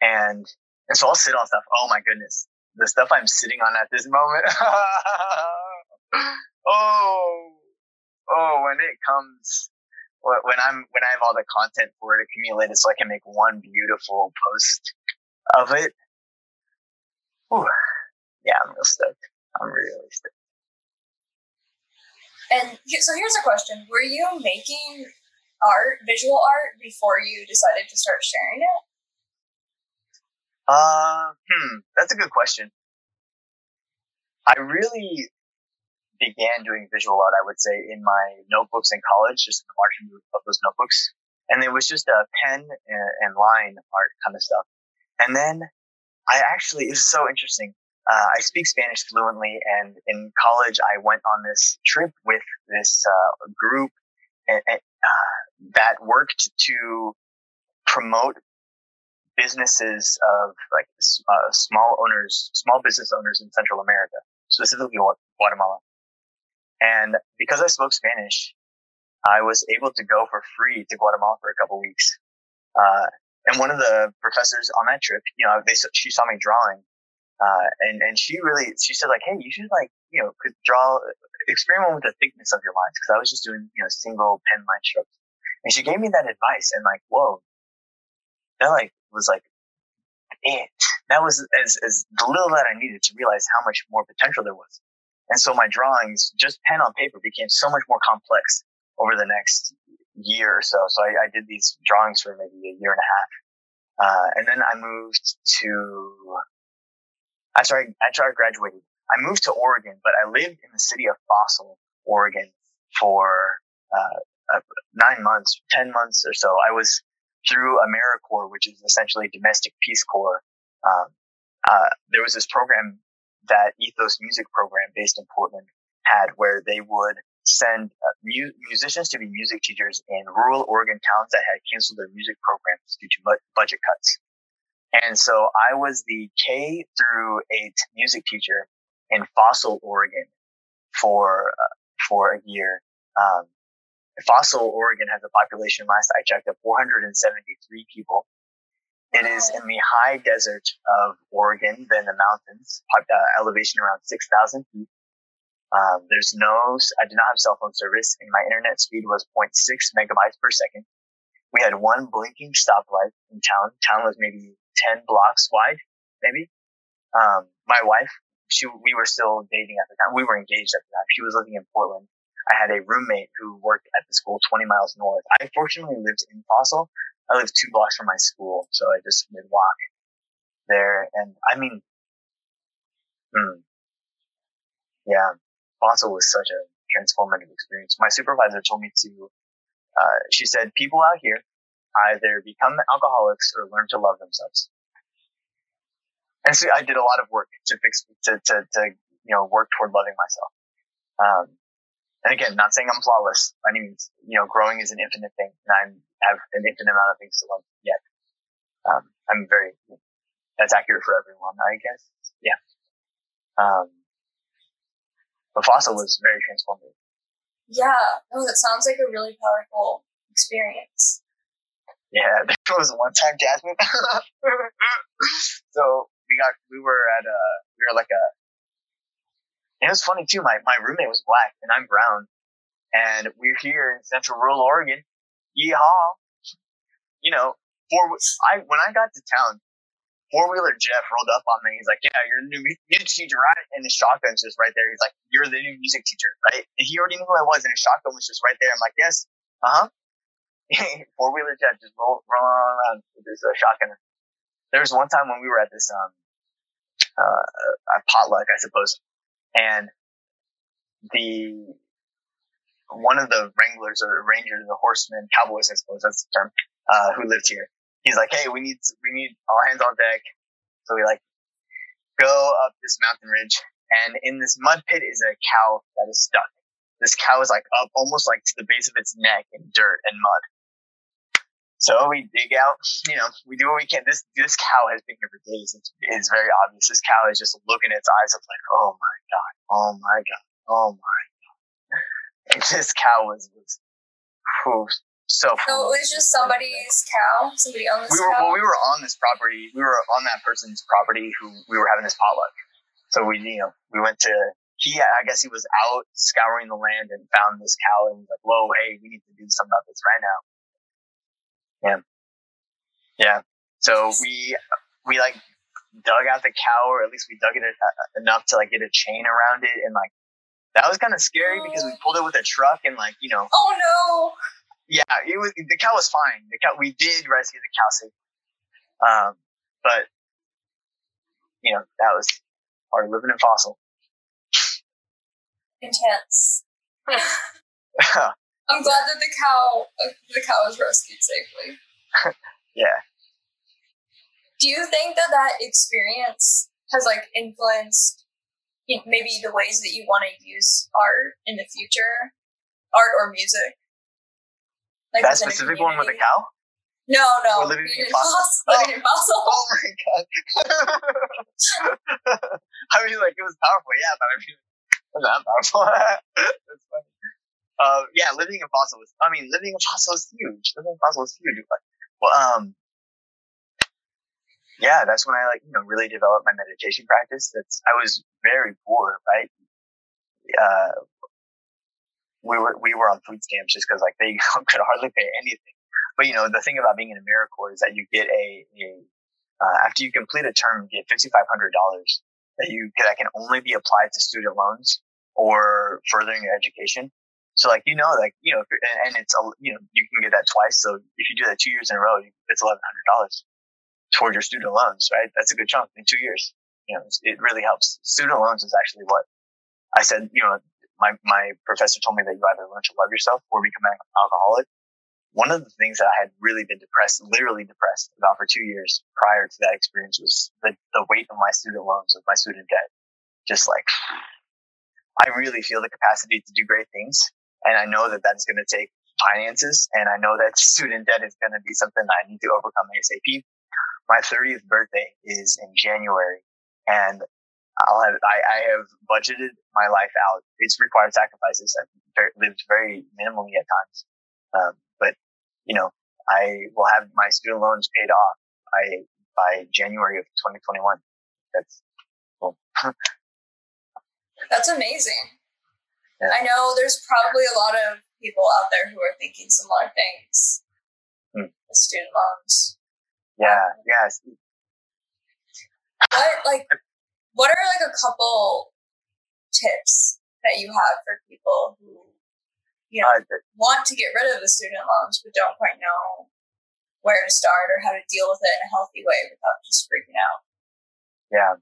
and and so I'll sit on stuff. Oh my goodness, the stuff I'm sitting on at this moment. (laughs) oh, oh, when it comes, when I'm when I have all the content for it accumulated, so I can make one beautiful post of it. Whew, yeah, I'm real stoked. I'm really stoked. And so here's a question: Were you making art, visual art, before you decided to start sharing it? Uh, hmm, that's a good question. I really began doing visual art, I would say, in my notebooks in college, just in the margin of those notebooks. And it was just a pen and, line art kind of stuff. And then I actually, it was so interesting. Uh, I speak Spanish fluently, and in college, I went on this trip with this uh, group uh, that worked to promote businesses of like uh, small owners, small business owners in Central America, specifically Guatemala. And because I spoke Spanish, I was able to go for free to Guatemala for a couple weeks. Uh, and one of the professors on that trip, you know, they she saw me drawing, uh, and and she really she said like, hey, you should like you know could draw experiment with the thickness of your lines because I was just doing you know single pen line strokes, and she gave me that advice and like whoa, that like was like it. That was as as the little that I needed to realize how much more potential there was. And so my drawings, just pen on paper, became so much more complex over the next year or so. So I, I did these drawings for maybe a year and a half. Uh, and then I moved to, after I, after I graduated, I moved to Oregon, but I lived in the city of Fossil, Oregon for, uh, uh, nine months, 10 months or so. I was through AmeriCorps, which is essentially domestic Peace Corps. Um, uh, there was this program that Ethos music program based in Portland had where they would send uh, mu- musicians to be music teachers in rural Oregon towns that had canceled their music programs due to bu- budget cuts. And so I was the K through eight music teacher in Fossil, Oregon for, uh, for a year. Um, Fossil, Oregon has a population last I checked of 473 people it is in the high desert of Oregon, then the mountains, uh, elevation around 6,000 feet. Um, there's no, I did not have cell phone service and my internet speed was 0.6 megabytes per second. We had one blinking stoplight in town. Town was maybe 10 blocks wide, maybe. Um, my wife, she, we were still dating at the time. We were engaged at the time. She was living in Portland. I had a roommate who worked at the school 20 miles north. I fortunately lived in Fossil, I live two blocks from my school, so I just would walk there. And I mean, hmm, yeah, Fossil was such a transformative experience. My supervisor told me to, uh, she said, people out here either become alcoholics or learn to love themselves. And so I did a lot of work to fix, to, to, to, you know, work toward loving myself. Um, and again, not saying I'm flawless by any means. You know, growing is an infinite thing, and I have an infinite amount of things to love yet. Um, I'm very, that's accurate for everyone, I guess. Yeah. Um, but Fossil was very transformative. Yeah. No, that sounds like a really powerful experience. Yeah, (laughs) there was a one time, Jasmine. (laughs) so we got, we were at a, we were like a and it was funny too. My, my roommate was black and I'm brown. And we're here in central rural Oregon. Yeehaw. You know, four, I, when I got to town, four wheeler Jeff rolled up on me. He's like, yeah, you're the new music teacher, right? And the shotgun's just right there. He's like, you're the new music teacher, right? And he already knew who I was and his shotgun was just right there. I'm like, yes. (laughs) Uh huh. four wheeler Jeff just roll, rolling around with his uh, shotgun. There was one time when we were at this, um, uh, potluck, I suppose and the one of the wranglers or rangers, the horsemen, cowboys, I suppose that's the term, uh, who lived here. He's like, hey, we need we need all hands on deck. So we like go up this mountain ridge, and in this mud pit is a cow that is stuck. This cow is like up almost like to the base of its neck in dirt and mud. So we dig out, you know, we do what we can. This this cow has been here for days. It's, it's very obvious. This cow is just looking at its eyes up like, oh my god, oh my god, oh my. And (laughs) this cow was was whew, so. So it was just somebody's cow. Somebody on this. We were cow? well. We were on this property. We were on that person's property who we were having this potluck. So we, you know, we went to he, I guess he was out scouring the land and found this cow and was like, whoa, hey, we need to do something about this right now. Yeah. Yeah. So we, we like dug out the cow, or at least we dug it uh, enough to like get a chain around it. And like, that was kind of scary because we pulled it with a truck and like, you know. Oh no. Yeah, it was, the cow was fine. The cow, we did rescue the cow safely. Um, but, you know, that was part of living in fossil. Intense. (laughs) I'm glad that the cow, the cow was rescued safely. yeah. Do you think that that experience has like influenced you know, maybe the ways that you want to use art in the future, art or music? Like that specific one with the cow? No, no. Or living in fossil. Living in fossil. (laughs) Oh my god. (laughs) I mean, like it was powerful, yeah, but I mean, it was that powerful. (laughs) That's funny. Uh, yeah, living in fossil was. I mean, living in fossil is huge. Living in fossil is huge. But, well, um, yeah, that's when I like, you know, really developed my meditation practice. That's, I was very poor, right? Uh, we were, we were on food stamps just cause like they (laughs) could hardly pay anything. But you know, the thing about being in AmeriCorps is that you get a, a uh, after you complete a term, you get $5,500 that you, that can only be applied to student loans or furthering your education. So like, you know, like, you know, and it's, a, you know, you can get that twice. So if you do that two years in a row, it's $1,100 towards your student loans, right? That's a good chunk in two years. You know, it really helps. Student loans is actually what I said, you know, my, my professor told me that you either learn to love yourself or become an alcoholic. One of the things that I had really been depressed, literally depressed about for two years prior to that experience was the, the weight of my student loans, of my student debt. Just like, I really feel the capacity to do great things. And I know that that's going to take finances. And I know that (laughs) student debt is going to be something I need to overcome ASAP my 30th birthday is in January and I'll have, I, I have budgeted my life out. It's required sacrifices. I've lived very minimally at times. Um, but you know, I will have my student loans paid off by, by January of 2021. That's cool. (laughs) That's amazing. Yeah. I know there's probably a lot of people out there who are thinking similar things. Hmm. Student loans. Yeah, yes. What like what are like a couple tips that you have for people who you know uh, want to get rid of the student loans but don't quite know where to start or how to deal with it in a healthy way without just freaking out? Yeah.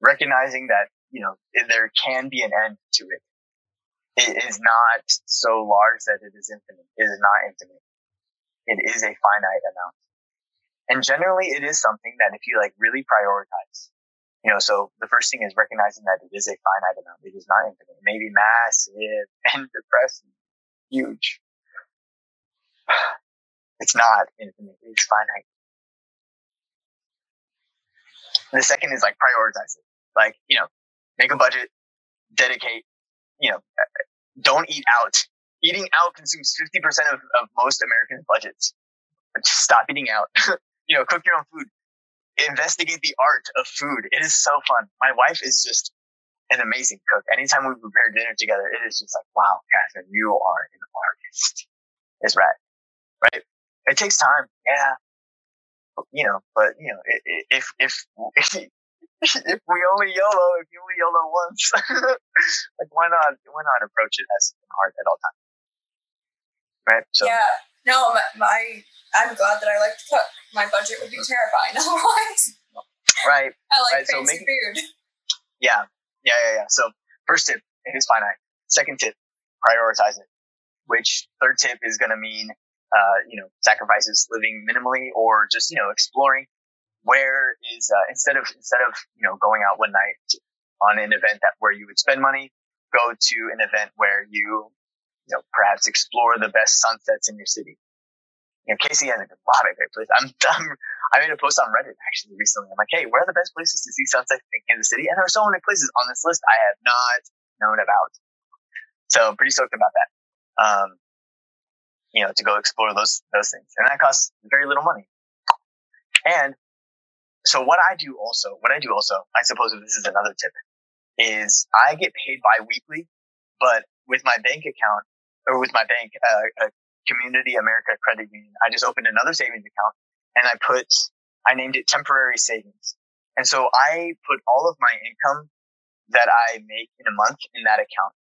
Recognizing that, you know, there can be an end to it. It is not so large that it is infinite. It is not infinite it is a finite amount. And generally it is something that if you like really prioritize, you know, so the first thing is recognizing that it is a finite amount. It is not infinite. It may be massive (laughs) and depressing, huge. (sighs) It's not infinite. It's finite. And the second is like prioritize it. Like, you know, make a budget, dedicate, you know, don't eat out eating out consumes 50% of, of most Americans' budgets. Just stop eating out. (laughs) you know, cook your own food. Investigate the art of food. It is so fun. My wife is just an amazing cook. Anytime we prepare dinner together, it is just like, wow, Catherine, you are an artist. It's right. Right? It takes time. Yeah. You know, but you know, if, if, if, (laughs) if we only YOLO, if you only YOLO once, (laughs) like why not, why not approach it as an art at all times? Right? So yeah, no, my, my I'm glad that I like to cook. My budget would be terrifying (laughs) otherwise. Right. I like right. fancy so food. Yeah, yeah, yeah, yeah. So first tip, it is finite. Second tip, prioritize it. Which third tip is going to mean, uh, you know, sacrifices, living minimally, or just you know exploring. Where is uh, instead of instead of you know going out one night on an event that where you would spend money, go to an event where you you know, perhaps explore the best sunsets in your city. You know, KC has a lot of great places. I'm, (laughs) I'm, I made a post on Reddit actually recently. I'm like, hey, where are the best places to see sunsets in Kansas City? And there are so many places on this list I have not known about. So I'm pretty stoked about that. Um, you know, to go explore those, those things. And that costs very little money. And so what I do also, what I do also, I suppose this is another tip, is I get paid bi-weekly, but with my bank account or with my bank, uh, Community America Credit Union, I just opened another savings account and I put, I named it temporary savings. And so I put all of my income that I make in a month in that account.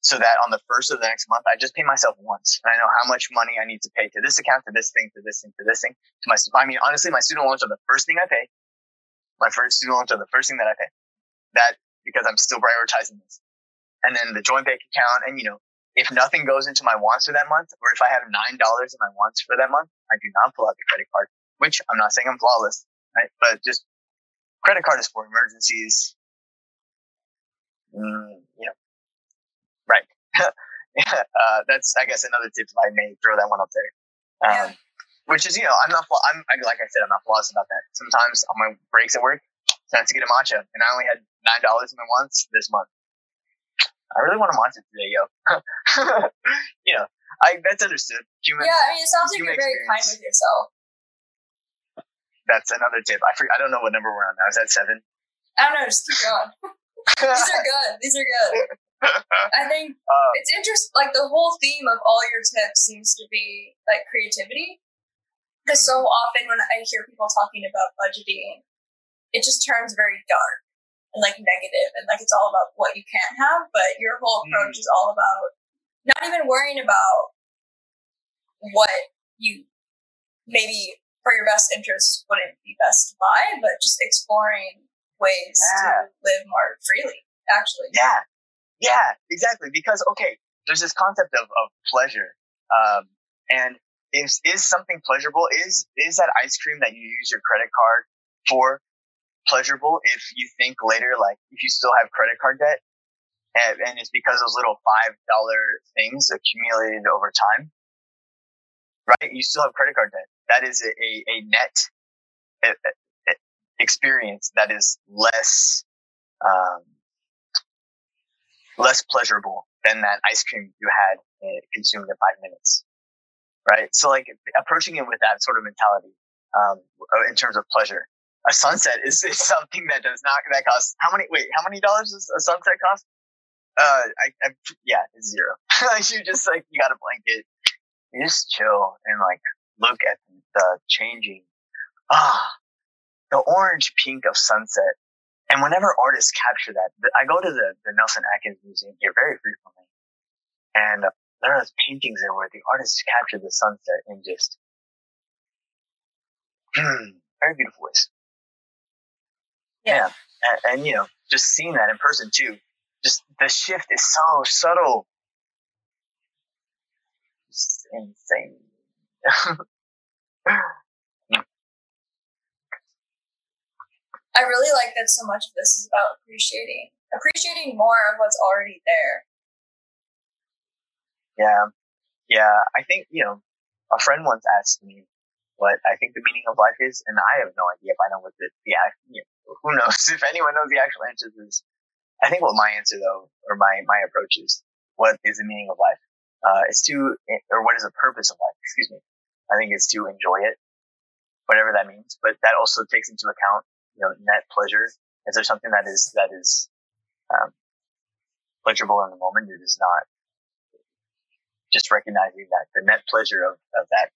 So that on the first of the next month, I just pay myself once. And I know how much money I need to pay to this account, to this thing, to this thing, to this thing. To my, I mean, honestly, my student loans are the first thing I pay. My first student loans are the first thing that I pay. That because I'm still prioritizing this. And then the joint bank account and, you know, if nothing goes into my wants for that month, or if I have $9 in my wants for that month, I do not pull out the credit card, which I'm not saying I'm flawless, right? But just credit card is for emergencies. Mm, you know, right. (laughs) uh, that's, I guess, another tip I may throw that one up there. Um. Which is, you know, I'm not, I'm, like I said, I'm not flawless about that. Sometimes on my breaks at work, it's time to get a matcha, and I only had $9 in my wants this month. I really want to watch it today, yo. (laughs) you know, I that's understood. Human, yeah, I mean, it sounds like you're very kind with yourself. That's another tip. I forget, I don't know what number we're on now. Is that seven? I don't know. Just keep going. (laughs) These are good. These are good. I (laughs) think uh, it's interesting. Like the whole theme of all your tips seems to be like creativity. Because so mm-hmm. often when I hear people talking about budgeting, it just turns very dark and like negative and like it's all about what you can't have. But your whole approach mm. is all about not even worrying about what you maybe for your best interest wouldn't be best to buy, but just exploring ways yeah. to live more freely, actually. Yeah. Yeah, exactly. Because okay, there's this concept of, of pleasure. Um, and is is something pleasurable? Is is that ice cream that you use your credit card for pleasurable if you think later, like if you still have credit card debt, and, and it's because those little five dollar things accumulated over time, right? You still have credit card debt. That is a, a, net experience that is less um, less pleasurable than that ice cream you had uh, consumed in five minutes, right? So like approaching it with that sort of mentality um, in terms of pleasure a sunset is, is something that does not that costs how many wait how many dollars does a sunset cost? Uh i, I yeah it's zero. (laughs) You just like you got a blanket you just chill and like look at the changing. Ah the orange pink of sunset. And whenever artists capture that i go to the, the nelson atkins museum here very frequently. And there are paintings there where the artists capture the sunset in just (clears throat) very beautiful ways yeah. And, and, you know, just seeing that in person too, just the shift is so subtle. It's insane. (laughs) I really like that so much of this is about appreciating appreciating more of what's already there. Yeah. Yeah. I think, you know, a friend once asked me what I think the meaning of life is, and I have no idea if I know what the, the you know, who knows (laughs) if anyone knows the actual answer to this. I think what my answer though, or my, my approach is, what is the meaning of life? Uh, it's to, or what is the purpose of life? Excuse me. I think it's to enjoy it, whatever that means. But that also takes into account, you know, net pleasure. Is there something that is, that is, um, pleasurable in the moment? It is not just recognizing that the net pleasure of, of that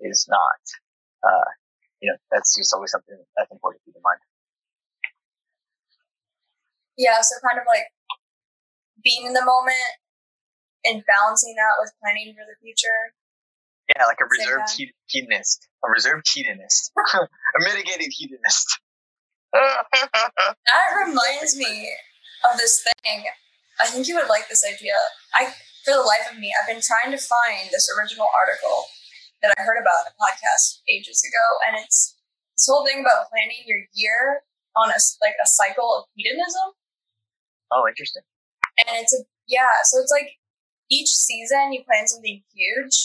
is not, uh, you know, that's just always something that's important to keep in mind. Yeah, so kind of like being in the moment and balancing that with planning for the future. Yeah, like a reserved hedonist, a reserved hedonist, (laughs) a mitigated hedonist. that reminds me of this thing. I think you would like this idea. I, for the life of me, I've been trying to find this original article that I heard about in a podcast ages ago, and it's this whole thing about planning your year on a like a cycle of hedonism. Oh, interesting. And it's a yeah, so it's like each season you plan something huge,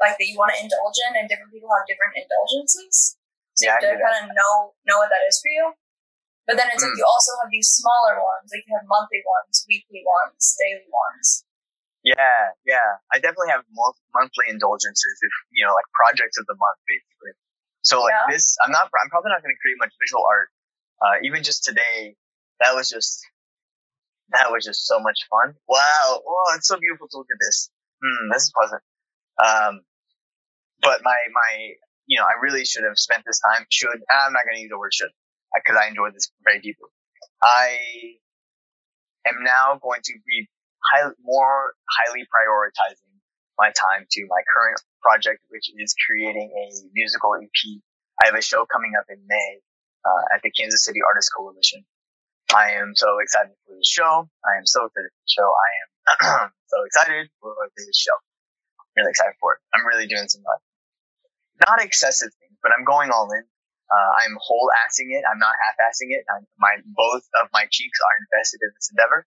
like that you want to indulge in, and different people have different indulgences. So yeah, you have to kind of know know what that is for you. But then it's mm. like you also have these smaller ones, like you have monthly ones, weekly ones, daily ones. Yeah, yeah. I definitely have monthly indulgences, if you know, like projects of the month, basically. So like Yeah. this, I'm not. I'm probably not going to create much visual art. Uh, even just today, that was just that was just so much fun. Wow! Oh, it's so beautiful to look at this. Hmm, this is pleasant. Um, but my my, you know, I really should have spent this time. Should I'm not going to use the word should because I enjoyed this very deeply. I am now going to be high, more highly prioritizing my time to my current project, which is creating a musical EP. I have a show coming up in May uh, at the Kansas City Artists Coalition. I am so excited for the show. I am so excited for the show. I am (clears throat) so excited for this show. Really excited for it. I'm really doing some like, not excessive things, but I'm going all in. Uh, I'm whole assing it. I'm not half assing it. I'm, my both of my cheeks are invested in this endeavor.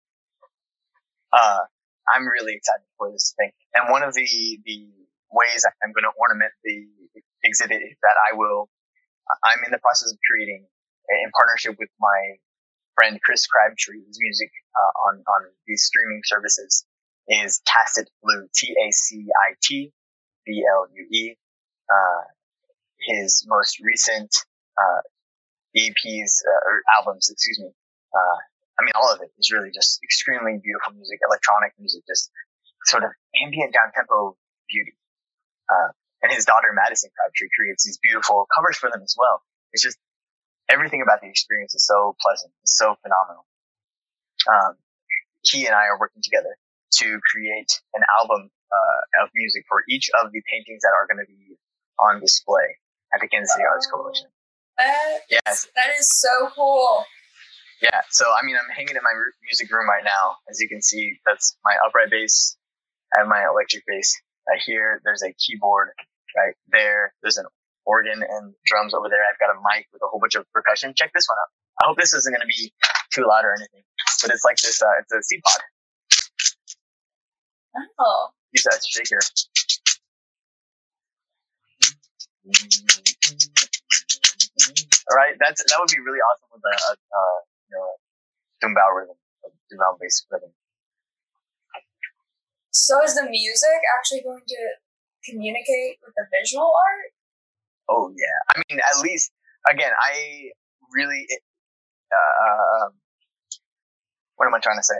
Uh, I'm really excited for this thing. And one of the the ways I'm going to ornament the exhibit is that I will. I'm in the process of creating in partnership with my friend Chris Crabtree, whose music uh, on on these streaming services is Tacit Blue, T A C I T B L U E. Uh, his most recent uh, EPs uh, or albums, excuse me. I mean, all of it is really just extremely beautiful music, electronic music, just sort of ambient down tempo beauty. Uh, and his daughter Madison Crabtree creates these beautiful covers for them as well. It's just everything about the experience is so pleasant, it's so phenomenal. Um, he and I are working together to create an album uh, of music for each of the paintings that are going to be on display at the Kansas City Arts Coalition. That, Yes, that is so cool. Yeah. So I mean, I'm hanging in my music room right now. As you can see, that's my upright bass. I have my electric bass right here. There's a keyboard right there. There's an organ and drums over there. I've got a mic with a whole bunch of percussion. Check this one out. I hope this isn't going to be too loud or anything, but it's like this. Uh, it's a seed pod. Oh, Use that shaker. All right, that's that would be really awesome with a, a, a you know tumbao rhythm, tumbao bass rhythm. so is the music actually going to communicate with the visual art? Oh yeah, I mean at least again, I really uh, what am I trying to say?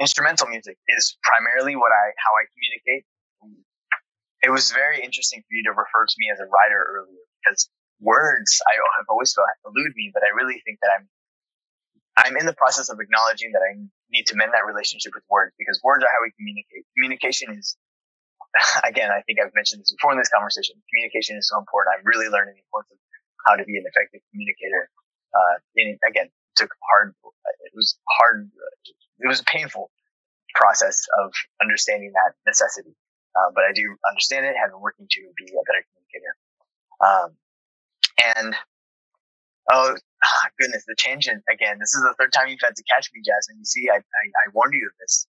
Instrumental music is primarily what I how I communicate. It was very interesting for you to refer to me as a writer earlier because words I have always felt elude me, but I really think that I'm I'm in the process of acknowledging that I need to mend that relationship with words because words are how we communicate. Communication is (laughs) again, I think I've mentioned this before in this conversation. Communication is so important. I'm really learning the importance of how to be an effective communicator. Uh, and again, it took hard. It was hard. It was a painful process of understanding that necessity. Uh, but I do understand it. Have been working to be a better communicator. Um, and oh ah, goodness, the tangent again. This is the third time you've had to catch me, Jasmine. You see, I I, I warned you of this.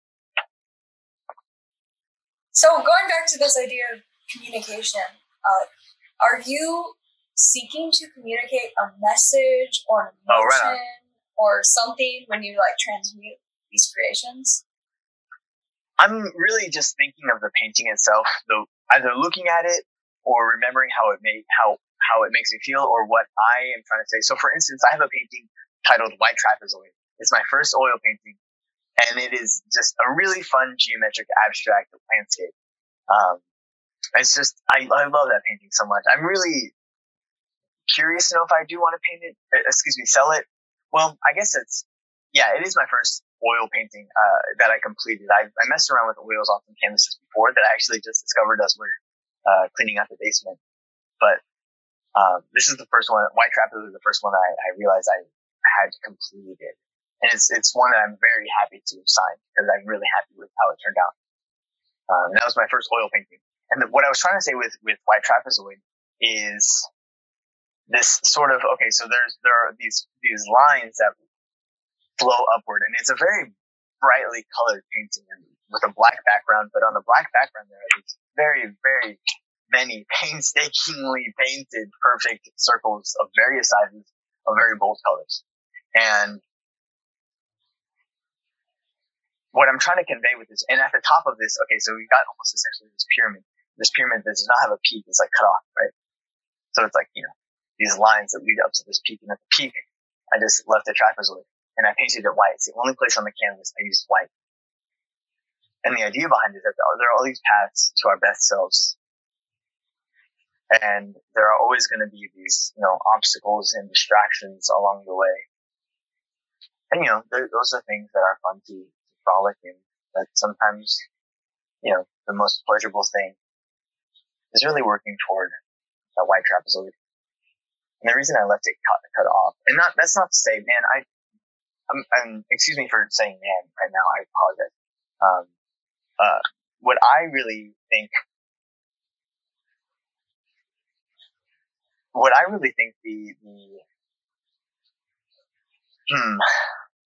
So going back to this idea of communication, uh, are you seeking to communicate a message or an Oh, emotion right or something when you like transmute these creations? I'm really just thinking of the painting itself, though either looking at it or remembering how it made how how it makes me feel or what I am trying to say. So for instance, I have a painting titled White Trapezoid. It's my first oil painting and it is just a really fun geometric abstract landscape. Um, it's just I, I love that painting so much. I'm really curious to know if I do want to paint it. uh, Excuse me, sell it. Well, I guess it's yeah, it is my first oil painting uh, that I completed. I, I messed around with oils on some canvases before that I actually just discovered as we're uh, cleaning out the basement. But um, this is the first one. White Trapper was the first one I, I realized I had completed, and it's it's one that I'm very happy to sign because I'm really happy with how it turned out. Um, that was my first oil painting. And the, what I was trying to say with with White Trapezoid is this sort of okay. So there's there are these these lines that flow upward, and it's a very brightly colored painting and with a black background. But on the black background, there are these very very many (laughs) painstakingly painted perfect circles of various sizes of very bold colors. And what I'm trying to convey with this, and at the top of this, okay, so we've got almost essentially this pyramid. This pyramid that does not have a peak; it's like cut off, right? So it's like, you know, these lines that lead up to this peak. And at the peak, I just left the trapezoid and I painted it white. It's the only place on the canvas I used white. And the idea behind it is that there are all these paths to our best selves. And there are always going to be these, you know, obstacles and distractions along the way. And, you know, those are things that are fun to, to frolic in. But sometimes, you know, the most pleasurable thing is really working toward that white trapezoid. And the reason I left it cut, cut off, and not, that's not to say, man, I, I'm, I'm, excuse me for saying man right now. I apologize. Um, uh, what I really think, what I really think the, the, hmm,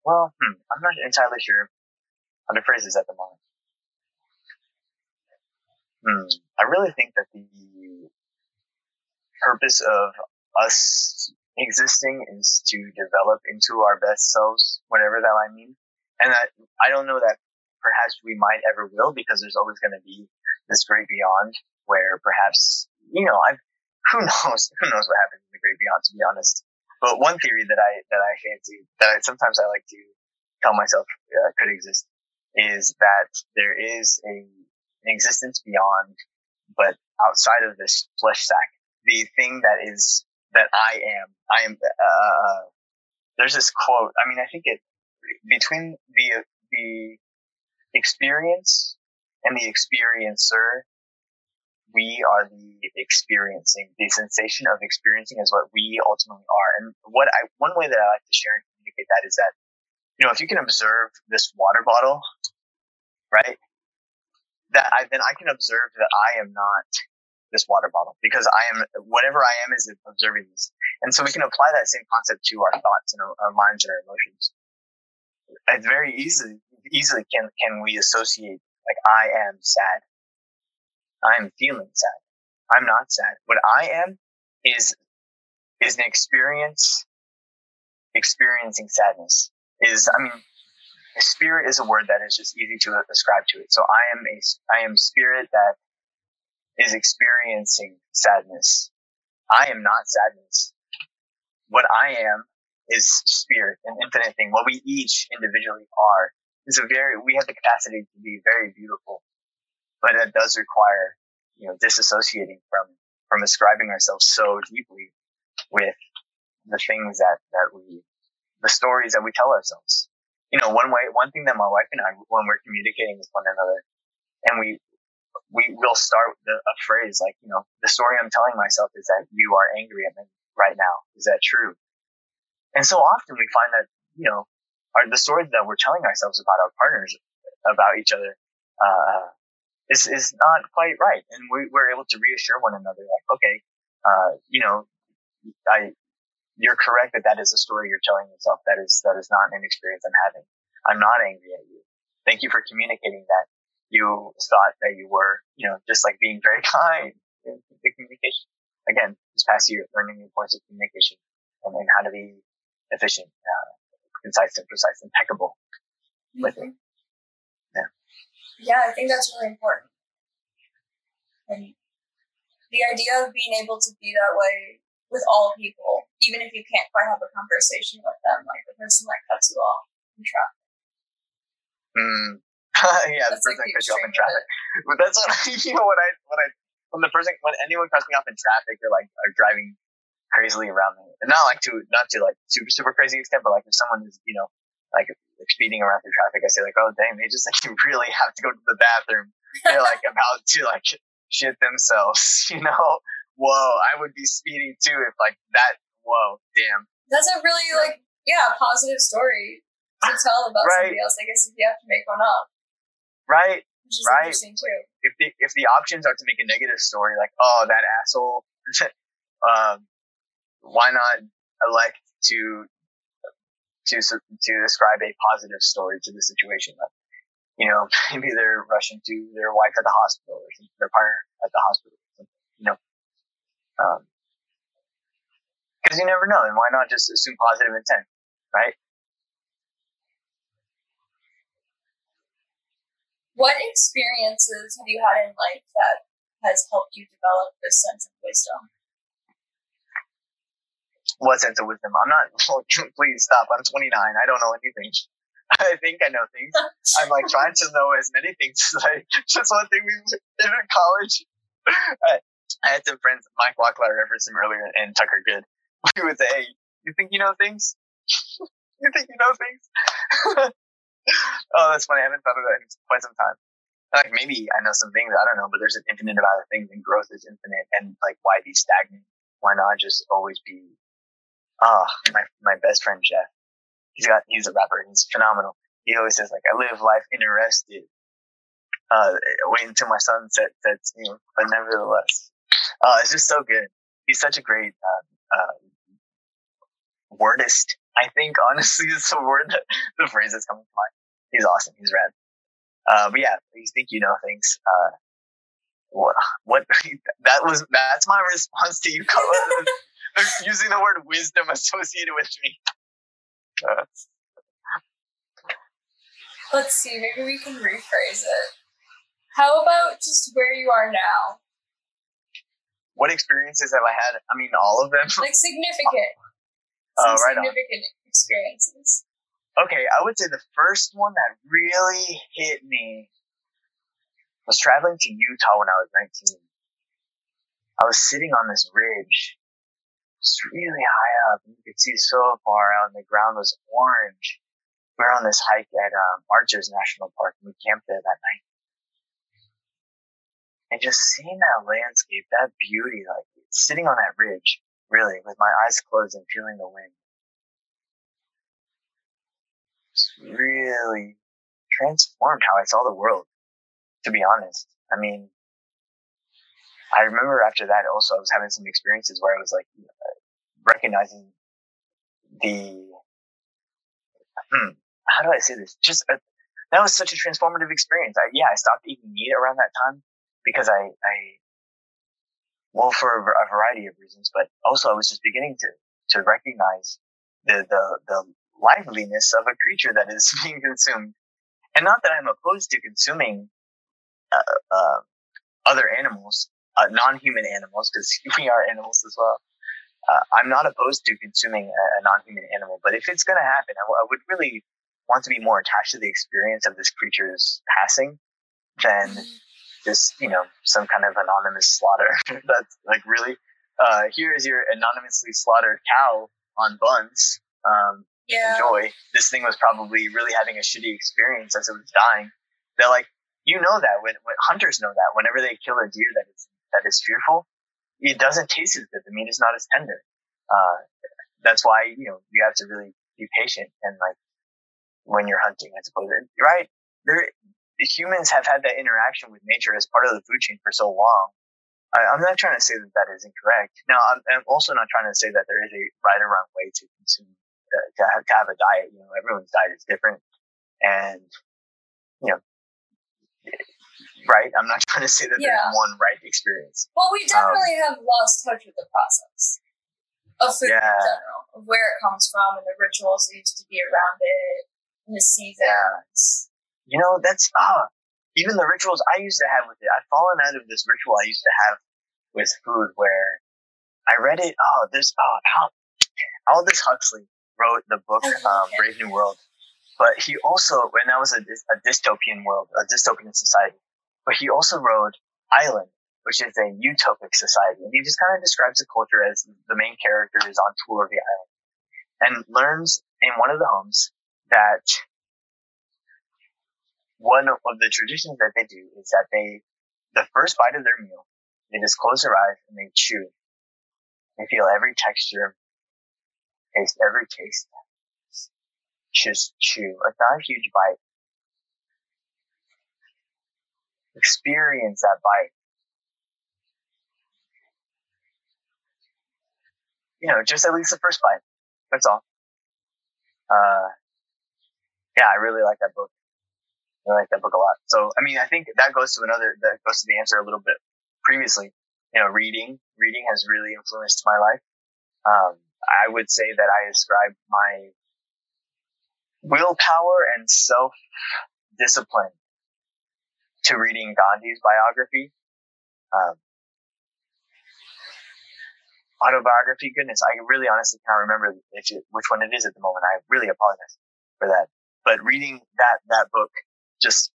well, hmm, I'm not entirely sure how to phrase this at the moment. Hmm, I really think that the purpose of us existing is to develop into our best selves, whatever that might mean. And that I don't know that perhaps we might ever will because there's always going to be this great beyond where perhaps, you know, I, (laughs) who knows, who knows what happens in the great beyond to be honest. But one theory that I, that I fancy, that I, sometimes I like to tell myself uh, could exist is that there is a, an existence beyond, but outside of this flesh sack, the thing that is that I am. I am. Uh, there's this quote. I mean, I think it between the the experience and the experiencer, we are the experiencing. The sensation of experiencing is what we ultimately are. And what I one way that I like to share and communicate that is that you know if you can observe this water bottle, right? That I, then I can observe that I am not this water bottle because I am whatever I am is observing this. And so we can apply that same concept to our thoughts and our, our minds and our emotions. It's very easily easily can can we associate like I am sad. I am feeling sad. I'm not sad. What I am is is an experience experiencing sadness. Is I mean spirit is a word that is just easy to ascribe to it. So I am a I am spirit that is experiencing sadness. I am not sadness. What I am is spirit, an infinite thing. What we each individually are is a very, we have the capacity to be very beautiful, but that does require, you know, disassociating from, from ascribing ourselves so deeply with the things that, that we, the stories that we tell ourselves. You know, one way, one thing that my wife and I, when we're communicating with one another, and we we will start with a phrase like, you know, the story I'm telling myself is that you are angry at me right now. Is that true? And so often we find that, you know, our, the stories that we're telling ourselves about our partners, about each other, uh, is, is not quite right. And we, we're able to reassure one another, like, okay, uh, you know, I, you're correct that that is a story you're telling yourself. That is, that is not an experience I'm having. I'm not angry at you. Thank you for communicating that you thought that you were, you know, just like being very (laughs) kind in the communication. Again, this past year, learning the importance of communication and, and how to be efficient, uh, concise and precise, impeccable mm-hmm. with it. Yeah. I think that's really important. And the idea of being able to be that way with all people, even if you can't quite have a conversation with them, like the person that cuts you off in traffic. Mm, (laughs) yeah, that's the person like cut you off in traffic. (laughs) But that's what I, (laughs) you know what I when I when the person when anyone cuts me off in traffic, they're like are driving crazily around me. And not like to not to like super super crazy extent, but like if someone is you know like, like speeding around through traffic, I say like, oh dang, they just like (laughs) really have to go to the bathroom. They're like (laughs) about to like shit themselves, (laughs) you know. Whoa, I would be speeding too if like that. Whoa, damn. That's a really like yeah positive story to tell about right. somebody else. I guess if you have to make one up. Right. right. If the if the options are to make a negative story, like oh that asshole, um, why not elect to to to describe a positive story to the situation? Like, you know, (laughs) maybe they're rushing to their wife at the hospital or their partner at the hospital. You know, because um, you never know, and why not just assume positive intent, right? What experiences have you had in life that has helped you develop this sense of wisdom? What sense of wisdom? I'm not. (laughs) please stop. I'm 29. I don't know anything. (laughs) I think I know things. (laughs) I'm like trying to know as many things as I. Just one thing we did in college. I, I had some friends, Mike Wackler, referenced him earlier, and Tucker Good. We would say, "Hey, you think you know things? you think you know things?" oh, that's funny. I haven't thought of that in quite some time. Like maybe I know some things I don't know, but there's an infinite amount of things, and growth is infinite. And like, why be stagnant? Why not just always be? Ah, oh, my my best friend Jeff. He's got he's a rapper. He's phenomenal. He always says like, I live life interested. Uh, wait until my sunset sets me, but nevertheless, uh, it's just so good. He's such a great uh, uh, wordist. I think (laughs) honestly is the word that the phrase that's coming to mind. He's awesome. He's rad. Uh, but yeah, you think you know things. Uh, what, what (laughs) that was, that's my response to you (laughs) (laughs) using the word wisdom associated with me. Uh, Let's see, maybe we can rephrase it. How about just where you are now? What experiences have I had? I mean, all of them. Like significant. (laughs) Oh, right significant on. experiences. Okay, I would say the first one that really hit me was traveling to Utah when I was 19. I was sitting on this ridge, just really high up, and you could see so far out, and the ground was orange. We were on this hike at um, Arches National Park, and we camped there that night. And just seeing that landscape, that beauty, like sitting on that ridge, really, with my eyes closed and feeling the wind, really transformed how I saw the world, to be honest. I mean, I remember after that also I was having some experiences where I was like recognizing the, hmm, how do I say this? Just a, that was such a transformative experience. I, yeah, I stopped eating meat around that time because I, I, well, for a variety of reasons, but also I was just beginning to, to recognize the, the, the liveliness of a creature that is (laughs) being consumed. And not that I'm opposed to consuming uh, uh, other animals, uh, non-human animals, because (laughs) we are animals as well. Uh, I'm not opposed to consuming a, a non-human animal, but if it's going to happen, I, w- I would really want to be more attached to the experience of this creature's passing than just you know some kind of anonymous slaughter. (laughs) That's like really. Uh, here is your anonymously slaughtered cow on buns. Um, yeah. enjoy. This thing was probably really having a shitty experience as it was dying. They're like, you know that when, when hunters know that whenever they kill a deer that is that is fearful, it doesn't taste as good. The meat is not as tender. Uh, that's why you know you have to really be patient and like when you're hunting, I suppose. Right? There, humans have had that interaction with nature as part of the food chain for so long. I, am not trying to say that that is incorrect. Now, I'm, I'm also not trying to say that there is a right or wrong way to consume to have, to have a diet. You know, everyone's diet is different, and you know, right? I'm not (laughs) trying to say that yeah. there's one right experience. Well, we definitely um, have lost touch with the process of food yeah. in general, of where it comes from, and the rituals that used to be around it, and the seasons. Yeah. You know, that's ah, even the rituals I used to have with it. I've fallen out of this ritual I used to have with food, where I read it. Oh, this oh, how Aldous Huxley wrote the book um, Brave New World, but he also, and that was a, a dystopian world, a dystopian society. But he also wrote Island, which is a utopic society, and he just kind of describes the culture as the main character is on tour of the island and learns in one of the homes that one of the traditions that they do is that they, the first bite of their meal, they just close their eyes and they chew. They feel every texture, taste every taste. Just chew. It's not a huge bite. Experience that bite. You know, just at least the first bite. That's all. Uh, yeah, I really like that book. I like that book a lot. So, I mean, I think that goes to another, that goes to the answer a little bit previously. You know, reading, reading has really influenced my life. Um, I would say that I ascribe my willpower and self discipline to reading Gandhi's biography. Um, autobiography. Goodness, I really honestly can't remember it, which one it is at the moment. I really apologize for that. But reading that that book, just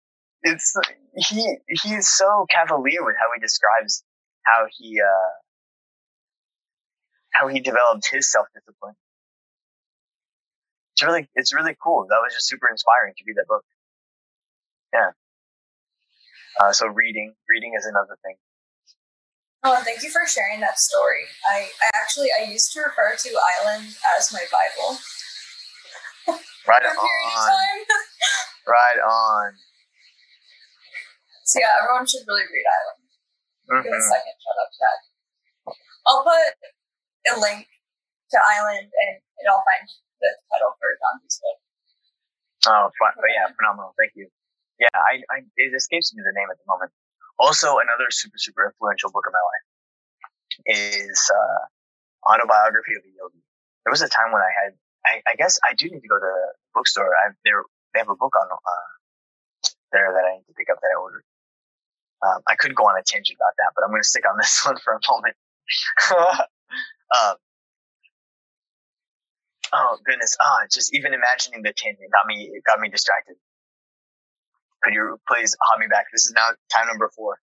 it's he he is so cavalier with how he describes how he uh, how he developed his self discipline. It's really it's really cool. That was just super inspiring to read that book. Yeah. Uh, so reading reading is another thing. Oh, and thank you for sharing that story. I, I actually I used to refer to Island as my Bible. Right on. (laughs) right on. So yeah, everyone should really read Island. Mm-hmm. Give a second shout out to that. I'll put a link to Island and, I'll find the title for Gandhi's book. Oh, fun. But yeah, phenomenal. Thank you. Yeah, I, I, it escapes me the name at the moment. Also, another super, super influential book of my life is uh, Autobiography of a Yogi. There was a time when I had, I, I guess I do need to go to the bookstore. I, they have a book on uh, there that I need to pick up that I ordered. Um, I could go on a tangent about that, but I'm going to stick on this (laughs) one for a moment. (laughs) um, oh goodness! Ah, oh, just even imagining the tangent got me got me distracted. Could you please hop me back? This is now time number four.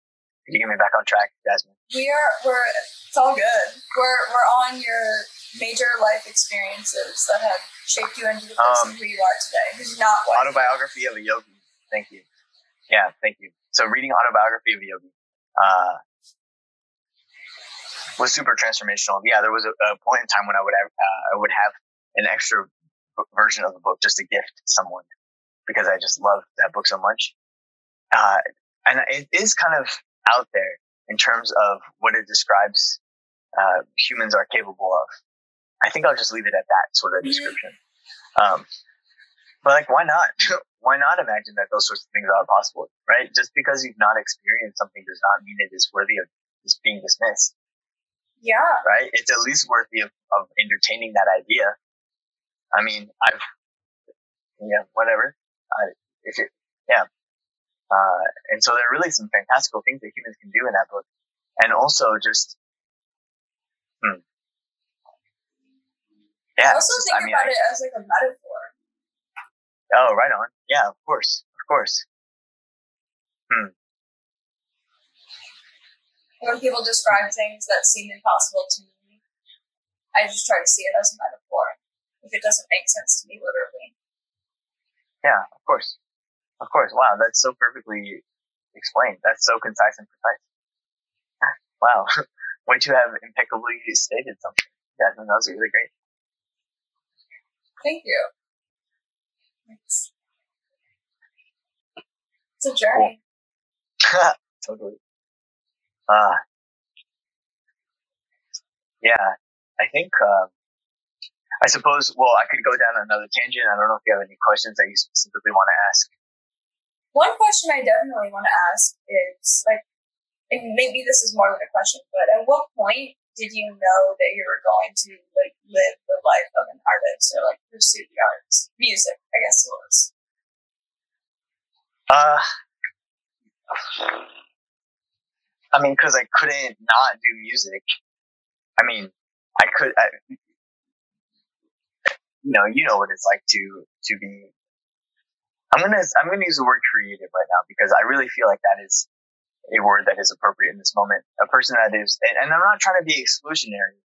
Could you get me back on track, Jasmine? We are. We're. It's all good. We're. We're on your major life experiences that have shaped you into the person um, who you are today. Who's not white. Autobiography of a yogi. Thank you. Yeah, thank you. So reading autobiography of a yogi uh, was super transformational. Yeah, there was a, a point in time when I would have, uh, I would have an extra version of the book just to gift someone because I just love that book so much. Uh, and it is kind of out there in terms of what it describes uh, humans are capable of. I think I'll just leave it at that sort of description. Um, but like, why not? (laughs) why not imagine that those sorts of things are possible, right? Just because you've not experienced something does not mean it is worthy of just being dismissed. Yeah. Right? It's at least worthy of, of entertaining that idea. I mean, I've, yeah, whatever. If (laughs) it, yeah. Uh, and so there are really some fantastical things that humans can do in that book. And also just, hmm. Yeah. I also just, think I mean, about I, it as like a metaphor. Oh, right on. Yeah, of course. Of course. Hmm. When people describe things that seem impossible to me, I just try to see it as a metaphor. If it doesn't make sense to me literally. Yeah, of course. Of course. Wow, that's so perfectly explained. That's so concise and precise. Wow. (laughs) Wouldn't you have impeccably stated something? Jasmine, that was really great. Thank you. It's, it's a journey. Cool. (laughs) totally. Uh, yeah, I think, uh, I suppose, well, I could go down another tangent. I don't know if you have any questions that you specifically want to ask. One question I definitely want to ask is like, and maybe this is more than a question, but at what point did you know that you were going to like live the life of an artist or like pursue the arts, music? I guess it was. Uh, I mean, because I couldn't not do music. I mean, I could. I, you know, you know what it's like to to be. I'm gonna I'm gonna use the word creative right now because I really feel like that is a word that is appropriate in this moment. A person that is, and, I'm not trying to be exclusionary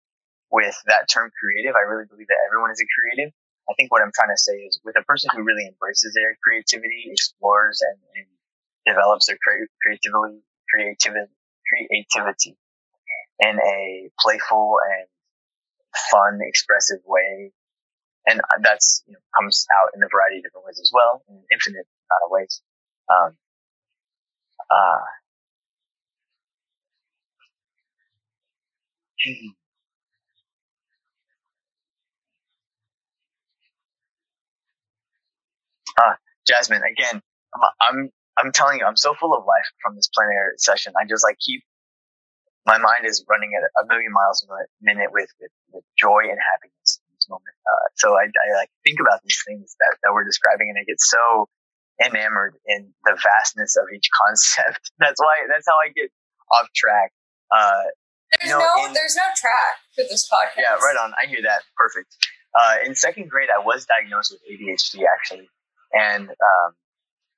with that term creative. I really believe that everyone is a creative. I think what I'm trying to say is with a person who really embraces their creativity, explores and, and develops their creativity, creativity, creativity in a playful and fun, expressive way. And that's, you know, comes out in a variety of different ways as well, in infinite amount of ways. Um, uh, Ah, Jasmine, again, I'm, I'm, I'm telling you, I'm so full of life from this plenary session. I just like keep, my mind is running at a million miles a minute with, with, with joy and happiness in this moment. Uh, so I, I like think about these things that, that we're describing and I get so enamored in the vastness of each (laughs) concept. That's why, that's how I get off track. Uh, There's you know, no in, there's no track for this podcast. Yeah, right on. I hear that. Perfect. Uh, in second grade, I was diagnosed with ADHD actually, and um,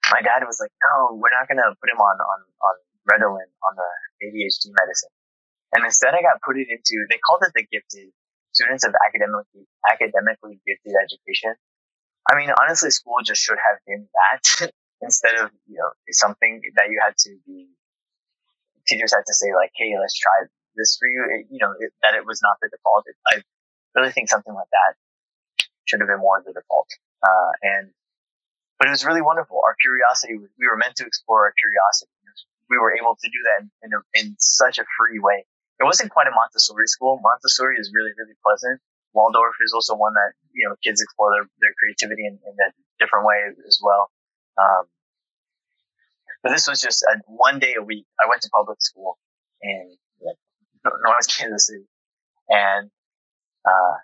my dad was like, "No, we're not gonna put him on on on Ritalin on the ADHD medicine." And instead, I got put it into they called it the gifted students of academically academically gifted education. I mean, honestly, school just should have been that (laughs) instead of you know something that you had to be. Teachers had to say like, "Hey, let's try this for you." It, you know it, that it was not the default. It, I really think something like that should have been more the default. Uh, and but it was really wonderful. Our curiosity, we were meant to explore our curiosity. We were able to do that in, in, a, in such a free way. It wasn't quite a Montessori school. Montessori is really, really pleasant. Waldorf is also one that, you know, kids explore their, their creativity in, in a different way as well. Um, but this was just a, one day a week. I went to public school in (laughs) North Kansas City and, uh,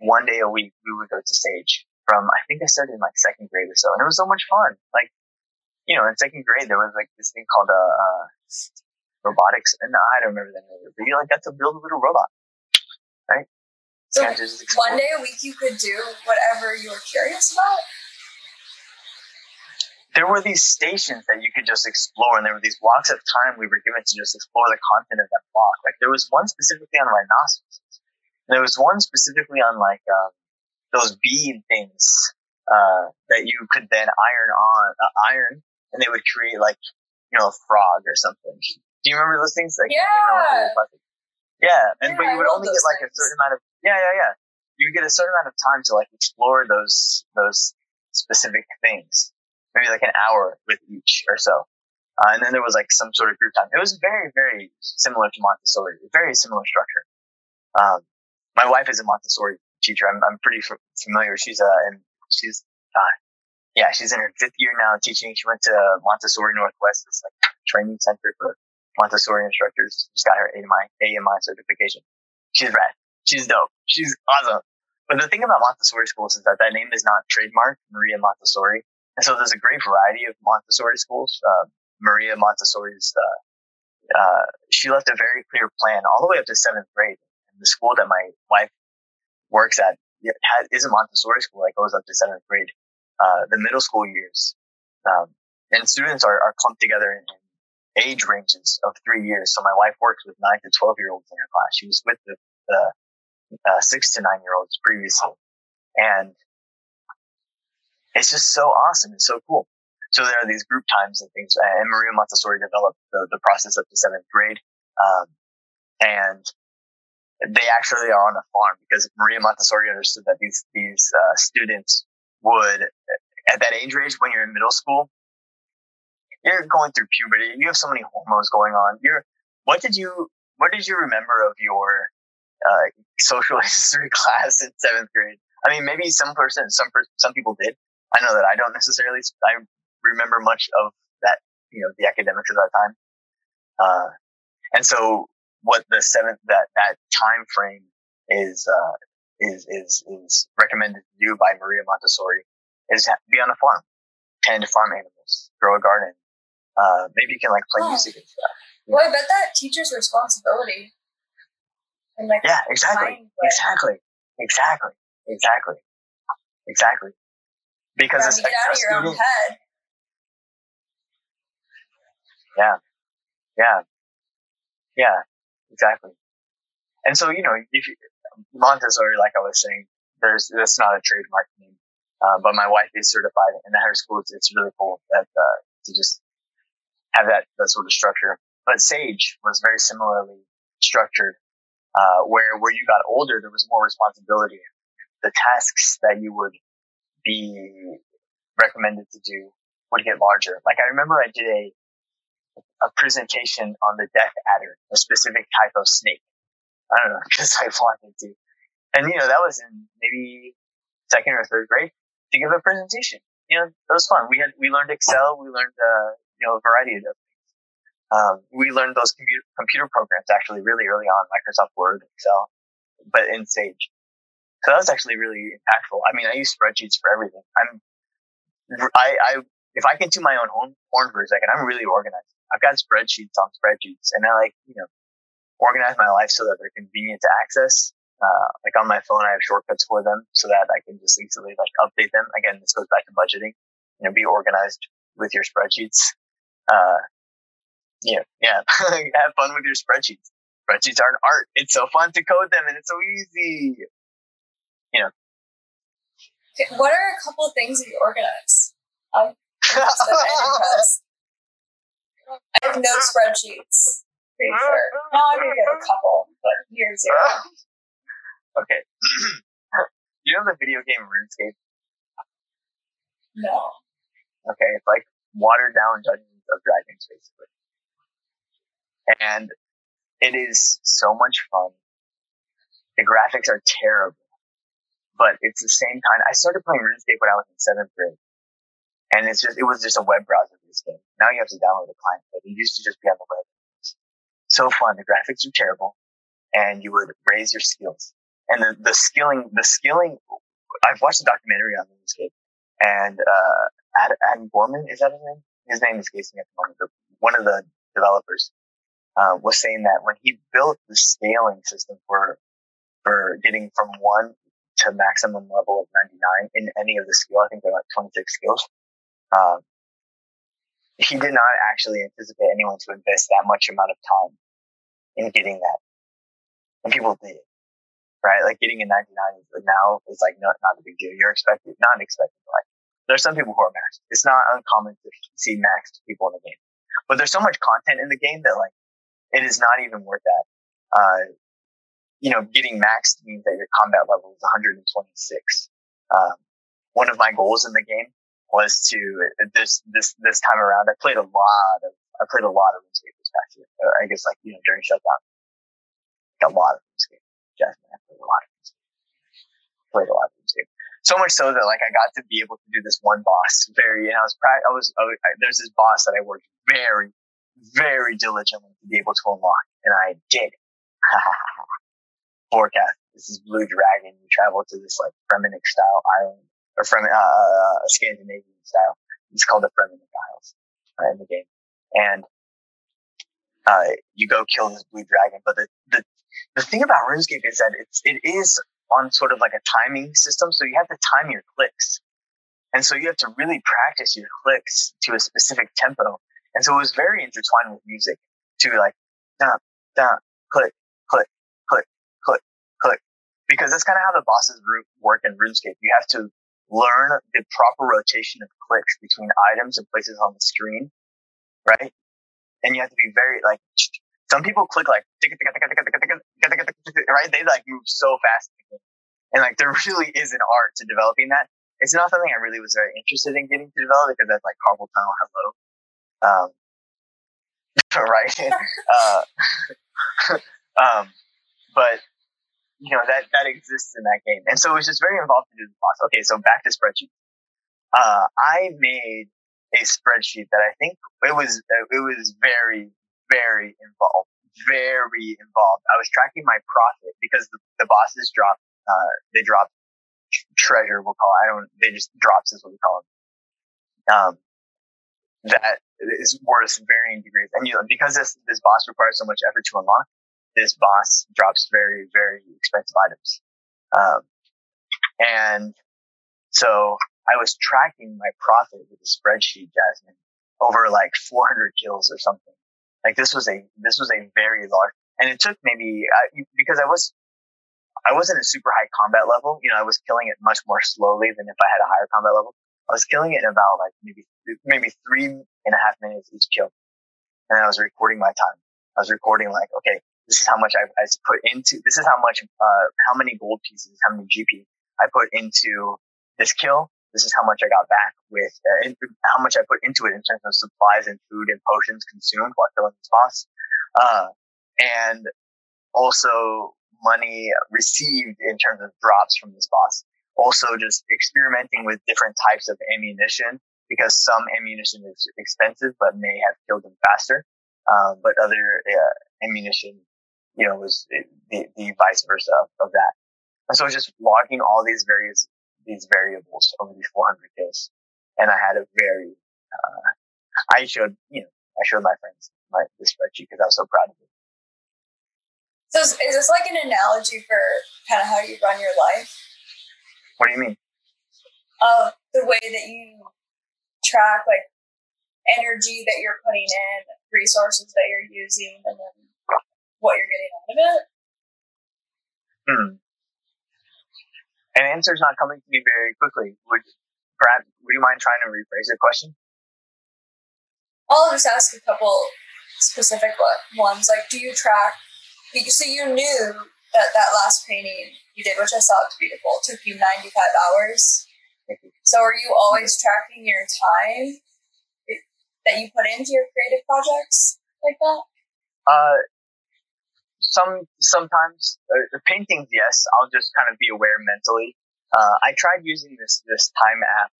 one day a week we would go to Sage from, I think I started in like second grade or so. And it was so much fun. Like, you know, in second grade, there was like this thing called, uh, uh robotics. And I don't remember the name but you like got to build a little robot, right? So one day a week you could do whatever you were curious about? There were these stations that you could just explore, and there were these blocks of time we were given to just explore the content of that block. Like there was one specifically on rhinoceros. There was one specifically on like um, those bead things uh, that you could then iron on, uh, iron, and they would create like you know a frog or something. Do you remember those things? Like, yeah. Yeah, and yeah, but you would only get like things. a certain amount of yeah, yeah, yeah. You would get a certain amount of time to like explore those those specific things. Maybe like an hour with each or so. Uh, and then there was like some sort of group time. It was very, very similar to Montessori, very similar structure. Um, my wife is a Montessori teacher. I'm, I'm pretty f- familiar. She's uh, and she's uh, yeah, she's in her fifth year now teaching. She went to Montessori Northwest, this like a training center for Montessori instructors. She's got her AMI, AMI certification. She's rad. She's dope. She's awesome. But the thing about Montessori schools is that that name is not trademarked, Maria Montessori. And so there's a great variety of Montessori schools. Uh, Maria Montessori's, uh, uh, she left a very clear plan all the way up to seventh grade. And the school that my wife works at is a Montessori school that goes up to seventh grade. Uh, the middle school years, um, and students are, are clumped together in, in age ranges of three years. So my wife works with nine to 12 year olds in her class. She was with the, the uh, six to nine year olds previously. And it's just so awesome. It's so cool. So there are these group times and things. And Maria Montessori developed the, the process up to seventh grade. Um, and they actually are on a farm because Maria Montessori understood that these, these, uh, students would, at that age range, when you're in middle school, you're going through puberty. You have so many hormones going on. You're, what did you, what did you remember of your, uh, social (laughs) history class in seventh grade? I mean, maybe some person, some some people did. I know that I don't necessarily, I remember much of that, you know, the academics of that time. Uh, and so what the seventh, that, that time frame is, uh, is, is, is recommended to do by Maria Montessori is be on a farm, tend to farm animals, grow a garden, uh, maybe you can like play oh. music and stuff. Well, know? I bet that teacher's responsibility. And like yeah, exactly, exactly, exactly, exactly, exactly. Because yeah, it's get out of your student, own head. Yeah, yeah, yeah, exactly. And so you know, if you, Montessori, like I was saying, there's that's not a trademark name, uh, but my wife is certified, in the higher school, it's, it's really cool that uh, to just have that, that sort of structure. But Sage was very similarly structured, uh, where, where you got older, there was more responsibility. The tasks that you would be recommended to do would get larger. Like I remember I did a, a presentation on the death adder, a specific type of snake. I don't know, (laughs) because I wanted to. And you know, that was in maybe second or third grade to give a presentation. You know, that was fun. We had, we learned Excel, we learned, uh, you know, a variety of things. Um, we learned those computer, computer programs actually really early on, Microsoft Word, Excel, but in Sage. So that was actually really impactful. I mean, I use spreadsheets for everything. I'm, I, I, if I can do my own horn, horn for a second, I'm really organized. I've got spreadsheets on spreadsheets and I like, you know, organize my life so that they're convenient to access. Uh, like on my phone, I have shortcuts for them so that I can just easily like update them. Again, this goes back to budgeting. You know, be organized with your spreadsheets. Uh, yeah, yeah. (laughs) have fun with your spreadsheets. Spreadsheets are an art. It's so fun to code them and it's so easy. You know. Okay, what are a couple of things that you organize? (laughs) Um, I have no spreadsheets. Pretty sure. No, I maybe have a couple, but year zero. Ah. Okay. (clears throat) you know the video game RuneScape? No. Okay, it's like watered down Dungeons of Dragons, basically. And it is so much fun. The graphics are terrible, but it's the same kind. I started playing RuneScape when I was in seventh grade, and it's just it was just a web browser this game. Now you have to download a client, but it used to just be on the web. So fun. The graphics are terrible, and you would raise your skills. And the, the skilling, the skilling. I've watched a documentary on the RuneScape, and uh, Adam, Adam Gorman is that his name? His name is casing at the moment. One of the developers uh, was saying that when he built the scaling system for for getting from one to maximum level of 99 in any of the skill, I think they're like 26 skills. Um, he did not actually anticipate anyone to invest that much amount of time in getting that, and people did. Right, like getting a 99 is now is like not not a big deal. You're expected, not expected. Like there's some people who are maxed. It's not uncommon to see maxed people in the game, but there's so much content in the game that like it is not even worth that. Uh, you know, getting maxed means that your combat level is 126. Um, one of my goals in the game was to this this this time around. I played a lot of I played a lot of RuneScape year. Uh, I guess like you know during shutdown, a lot of RuneScape. Jasmine, I played a lot of RuneScape. Played a lot of RuneScape. So much so that like I got to be able to do this one boss very, and I was I was, I was there's this boss that I worked very very diligently to be able to unlock, and I did. (laughs) Vorkath. This is Blue Dragon. You travel to this like Fremennik style island, or Fremen, uh, uh, Scandinavian style. It's called the Fremennik Isles uh, in the game, and uh, you go kill this blue dragon. But the, the the thing about RuneScape is that it's it is on sort of like a timing system, so you have to time your clicks, and so you have to really practice your clicks to a specific tempo. And so it was very intertwined with music to like, da, da, click, click, click, click, click. Because that's kind of how the bosses work in RuneScape. You have to learn the proper rotation of clicks between items and places on the screen, right? And you have to be very like, some people click like, right? They like move so fast. And like, there (laughs) really is an art to developing that. It's not something I really was very interested in getting to develop because that's like carpal tunnel hello um, (laughs) right? uh, (laughs) um, but you know that that exists in that game, and so it was just very involved to do the boss. Okay, so back to spreadsheet. Uh, I made a spreadsheet that I think it was it was very very involved, very involved. I was tracking my profit because the, the bosses drop uh, they drop treasure. We'll call it. I don't. They just drops is what we call them. Um, that is worth varying degrees. And you know, because this this boss requires so much effort to unlock, this boss drops very very expensive items. Um, and so I was tracking my profit with a spreadsheet, Jasmine, over like 400 kills or something. Like this was a this was a very large, and it took maybe uh, because I was I wasn't a super high combat level. You know, I was killing it much more slowly than if I had a higher combat level. I was killing it in about like maybe maybe three and a half minutes each kill, and I was recording my time. I was recording like, okay, this is how much I, I put into. This is how much, uh, how many gold pieces, how many GP I put into this kill. This is how much I got back with, uh, how much I put into it in terms of supplies and food and potions consumed while killing this boss, uh, and also money received in terms of drops from this boss also just experimenting with different types of ammunition because some ammunition is expensive but may have killed them faster. Um, but other uh, ammunition, you know, was the, the vice versa of, of that. And so just logging all these various, these variables over these 400 kills. And I had a very, uh, I showed, you know, I showed my friends my the spreadsheet because I was so proud of it. So is, is this like an analogy for kind of how you run your life? What do you mean? Of the way that you track like energy that you're putting in, resources that you're using, and then what you're getting out of it? Hmm. An answer's not coming to me very quickly. Would perhaps would you mind trying to rephrase the question? I'll just ask a couple specific ones. Like, do you track? So you knew that that last painting you did, which I saw it's beautiful, took you 95 hours. So are you always tracking your time that you put into your creative projects like that? Uh, some sometimes uh, paintings, yes. I'll just kind of be aware mentally. Uh, I tried using this this time app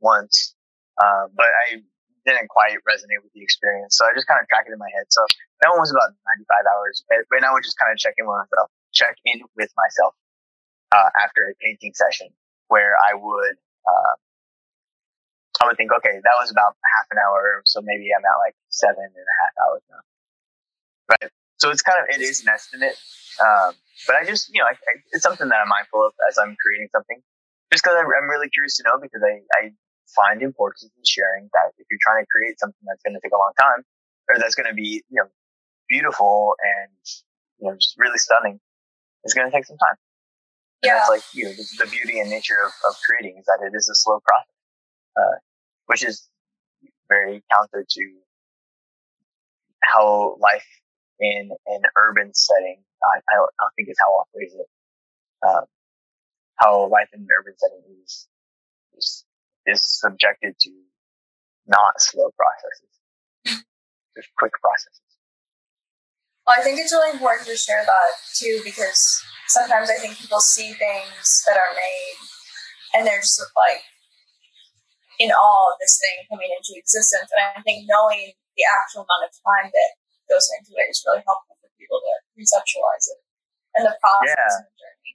once, uh, but I didn't quite resonate with the experience. So I just kind of track it in my head. So that one was about 95 hours, but and I would just kind of check in with myself, check in with myself uh, after a painting session, where I would uh, I would think, okay, that was about half an hour, so maybe I'm at like seven and a half hours now. Right. So it's kind of it is an estimate, um, but I just you know I, I, it's something that I'm mindful of as I'm creating something, just because I'm really curious to know because I I find importance in sharing that if you're trying to create something that's going to take a long time or that's going to be you know beautiful and you know just really stunning, it's going to take some time. And yeah. that's like you know the, the beauty and nature of, of creating is that it is a slow process. Uh, which is very counter to how life in an urban setting, I, I, don't, I don't think is how I'll phrase it, um, how life in an urban setting is, is, is subjected to not slow processes, (laughs) just quick processes. Well, I think it's really important to share that too, because sometimes I think people see things that are made and they're just like, in awe of this thing coming into existence. And I think knowing the actual amount of time that goes into it is really helpful for people to conceptualize it and the process yeah. and the journey.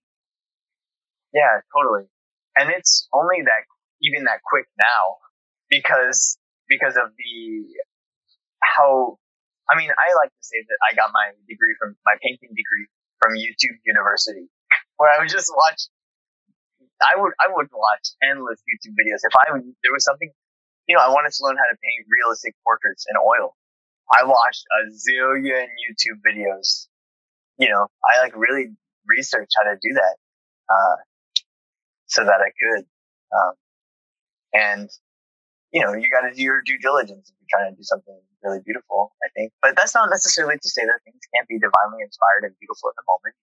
Yeah, totally. And it's only that even that quick now because because of the how I mean, I like to say that I got my degree from my painting degree from YouTube University, where I would just watch I would I would watch endless YouTube videos if I there was something you know I wanted to learn how to paint realistic portraits in oil. I watched a zillion YouTube videos. You know, I like really researched how to do that uh, so that I could. Um, and you know, you got to do your due diligence if you're trying to do something really beautiful. I think, but that's not necessarily to say that things can't be divinely inspired and beautiful in the moment.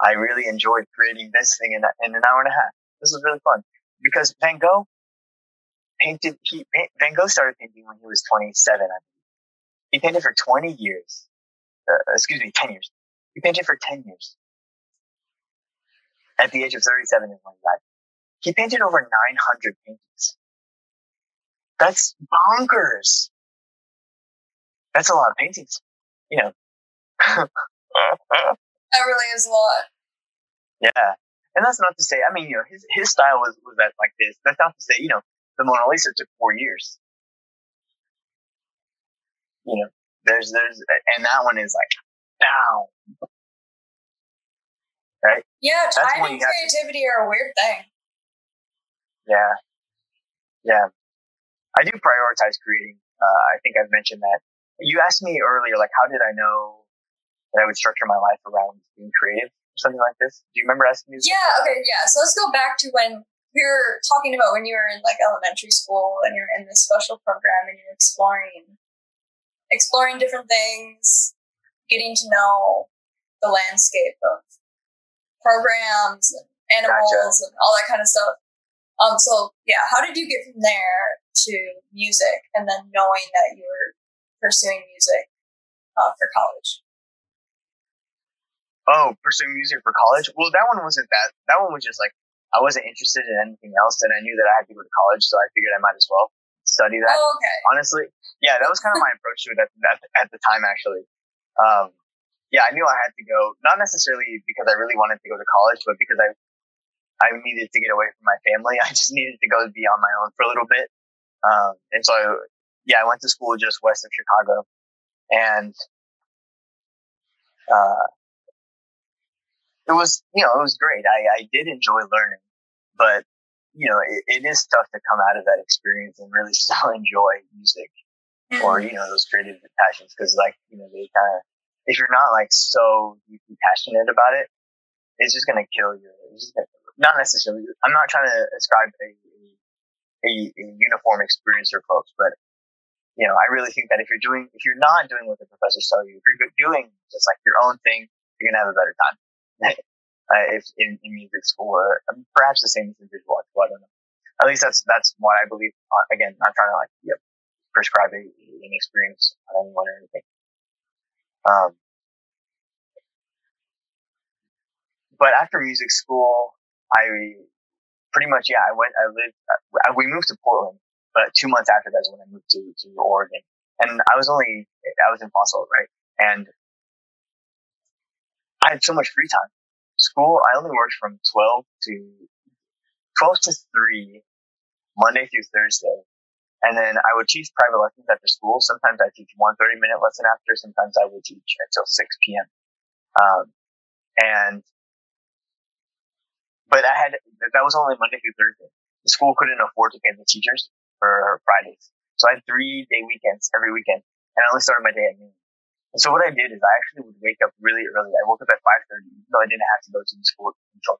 I really enjoyed creating this thing in, in an hour and a half. This was really fun because Van Gogh painted, he, Van Gogh started painting when he was 27, I. He painted for 20 years. Uh, excuse me, 10 years. He painted for 10 years. At the age of 37 is when he died. He painted over 900 paintings. That's bonkers. That's a lot of paintings. You know. (laughs) That really is a lot. Yeah. And that's not to say, I mean, you know, his, his style was, was that like this. That's not to say, you know, the Mona Lisa took four years. You know, there's, there's, and that one is like, down. Right? Yeah, time and creativity to, are a weird thing. Yeah. Yeah. I do prioritize creating. Uh, I think I've mentioned that. You asked me earlier, like, how did I know that I would structure my life around being creative or something like this. Do you remember asking me? Yeah. Okay. Yeah. So let's go back to when we were talking about when you were in like elementary school and you're in this special program and you're exploring, exploring different things, getting to know the landscape of programs and animals gotcha. and all that kind of stuff. Um, so yeah, how did you get from there to music and then knowing that you were pursuing music uh, for college? oh, pursuing music for college. Well, that one wasn't that. That one was just like I wasn't interested in anything else, and I knew that I had to go to college, so I figured I might as well study that. Oh, okay. Honestly, yeah, that was kind of my approach to it at, at, at the time, actually. Um, yeah, I knew I had to go, not necessarily because I really wanted to go to college, but because I I needed to get away from my family. (laughs) I just needed to go be on my own for a little bit. Um, and so, I, yeah, I went to school just west of Chicago, and uh, it was you know it was great. I, I did enjoy learning, but you know it, it is tough to come out of that experience and really (laughs) still enjoy music or you know those creative passions because like you know they kind of if you're not like so deeply passionate about it, it's just gonna kill you. Gonna, not necessarily. I'm not trying to ascribe a, a, a uniform experience for folks, but you know, I really think that if you're doing, if you're not doing what the professors tell you, if you're doing just like your own thing, you're gonna have a better time. (laughs) uh, if in, in, music school, or um, perhaps the same as in visual arts. I don't know. At least that's that's what I believe. Uh, again, not trying to like yep, prescribe a, an experience on anyone or anything. Um, but after music school, I pretty much yeah, I went. I lived. I, we moved to Portland but two months after that is when I moved to, to Oregon. And I was only, I was in Fossil, right? And I had so much free time. School, I only worked from 12 to 12 to 3, Monday through Thursday. And then I would teach private lessons after school. Sometimes I teach one 30 minute lesson after. Sometimes I would teach until 6 p.m. Um, and, but I had, that was only Monday through Thursday. The school couldn't afford to pay the teachers for Fridays. So I had three day weekends every weekend, and I only started my day at noon. And so what I did is I actually would wake up really early. I woke up at 5.30, even though I didn't have to go to the school until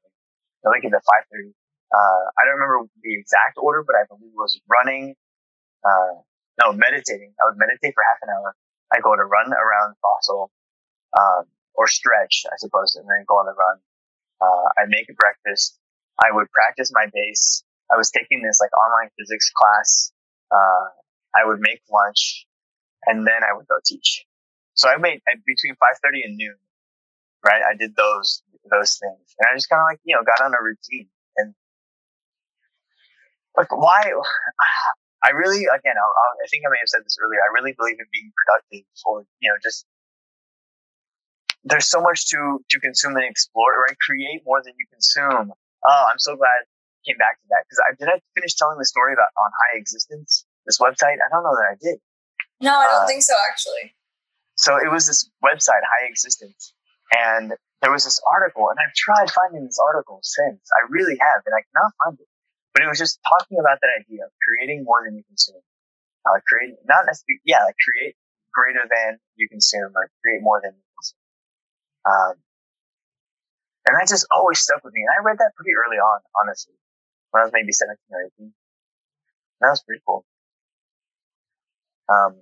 I wake up at 5.30. Uh, I don't remember the exact order, but I believe it was running, uh, no, meditating. I would meditate for half an hour. I go to run around Fossil, um, or stretch, I suppose, and then go on the run. Uh, I'd make breakfast. I would practice my bass. I was taking this like online physics class. Uh, I would make lunch and then I would go teach. So I made between 5:30 and noon, right? I did those those things, and I just kind of like you know got on a routine. And like, why? (sighs) I really, again, I'll, I'll, i think I may have said this earlier. I really believe in being productive, or you know, just there's so much to to consume and explore, right? Create more than you consume. Oh, I'm so glad came back to that because I did I finish telling the story about on High Existence, this website. I don't know that I did. No, I don't uh, think so. Actually. So it was this website, High Existence, and there was this article, and I've tried finding this article since. I really have, and I cannot find it. But it was just talking about that idea of creating more than you consume. Uh, create, not necessarily, yeah, like create greater than you consume, or create more than you consume. Um, and that just always stuck with me. And I read that pretty early on, honestly when I was maybe 17 or 18. That was pretty cool. Um,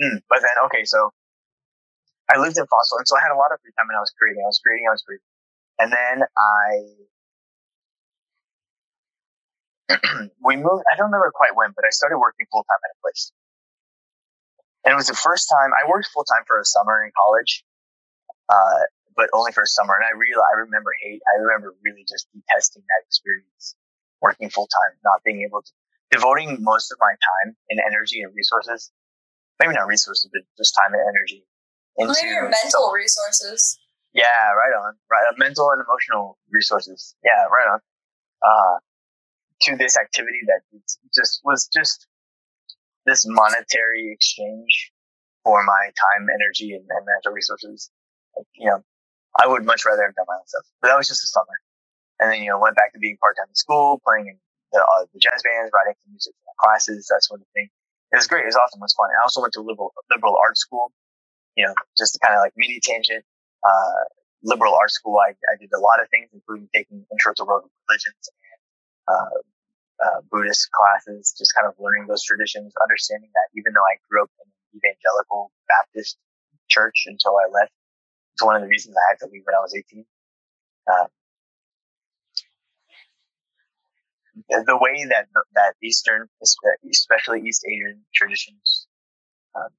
hmm, but then, okay, so I lived in Fossil, and so I had a lot of free time and I was creating, I was creating, I was creating. And then I, (clears throat) we moved, I don't remember quite when, but I started working full time at a place. And it was the first time I worked full time for a summer in college, uh, but only for a summer. And I really, I remember hate, I remember really just detesting that experience working full time, not being able to devoting most of my time and energy and resources, maybe not resources, but just time and energy into your mental resources. Yeah, right on. Right, mental and emotional resources. Yeah, right on. Uh, to this activity that just was just this monetary exchange for my time, energy, and, and resources. Like, you know, I would much rather have done my own stuff, but that was just a summer and then you know went back to being part time in school, playing in the, uh, the jazz bands, writing some music for classes, that sort of thing. It was great. It was awesome. It was fun. I also went to liberal liberal art school. You know, just kind of like mini tangent. Uh, liberal art school, I, I did a lot of things, including taking intro to world religions uh, uh, Buddhist classes, just kind of learning those traditions, understanding that even though I grew up in an evangelical Baptist church until I left, it's one of the reasons I had to leave when I was 18. Uh, the way that that Eastern, especially East Asian traditions, um,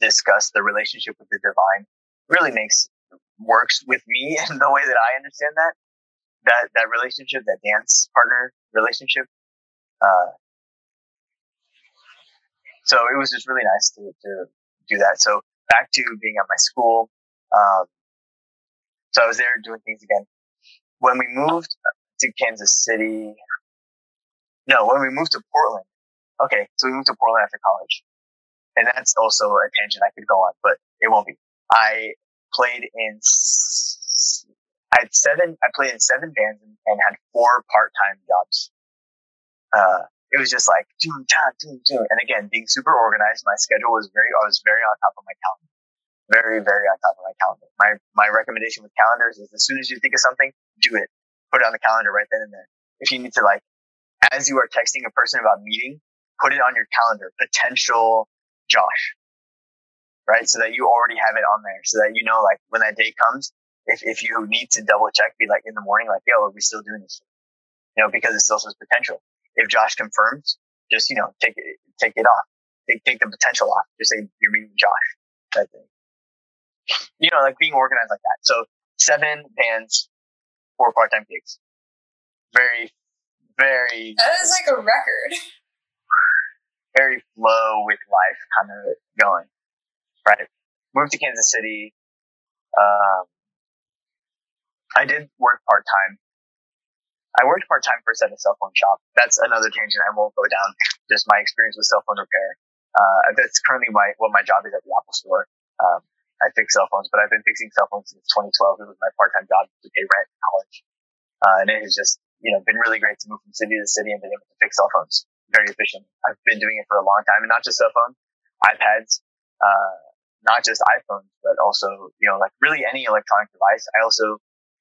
discuss the relationship with the divine, really makes works with me (laughs) and the way that I understand that that that relationship, that dance partner relationship. Uh, so it was just really nice to, to do that. So back to being at my school. Um, so I was there doing things again. When we moved to Kansas City, no, when we moved to Portland, Okay, so we moved to Portland after college, and that's also a tangent I could go on, but it won't be. I played in. I had seven. I played in seven bands and, and had four part-time jobs. Uh, it was just like doom, doom, doom, doom. And again, being super organized, my schedule was very. I was very on top of my calendar. Very, very on top of my calendar. My my recommendation with calendars is as soon as you think of something, do it. Put it on the calendar right then and there. If you need to like, as you are texting a person about meeting, put it on your calendar. Potential Josh, right? So that you already have it on there, so that you know like when that day comes, if, if you need to double check, be like in the morning, like, yo, are we still doing this? You know, because it still says potential. If Josh confirms, just, you know, take it, take it off. Take, take the potential off. Just say you're meeting Josh. That thing. You know, like being organized like that. So seven bands, four part-time gigs. Very, very. That is like a record. Very flow with life kind of going. Right. Moved to Kansas City. Um, I did work part time. I worked part time first at a cell phone shop. That's another tangent I won't go down. Just my experience with cell phone repair. Uh, that's currently my what my job is at the Apple Store. Um, I fix cell phones, but I've been fixing cell phones since 2012. It was my part time job to pay rent in college, uh, and it has just you know been really great to move from city to city and be able to fix cell phones very efficient. I've been doing it for a long time, and not just cell phones, iPads, uh, not just iPhones, but also you know like really any electronic device. I also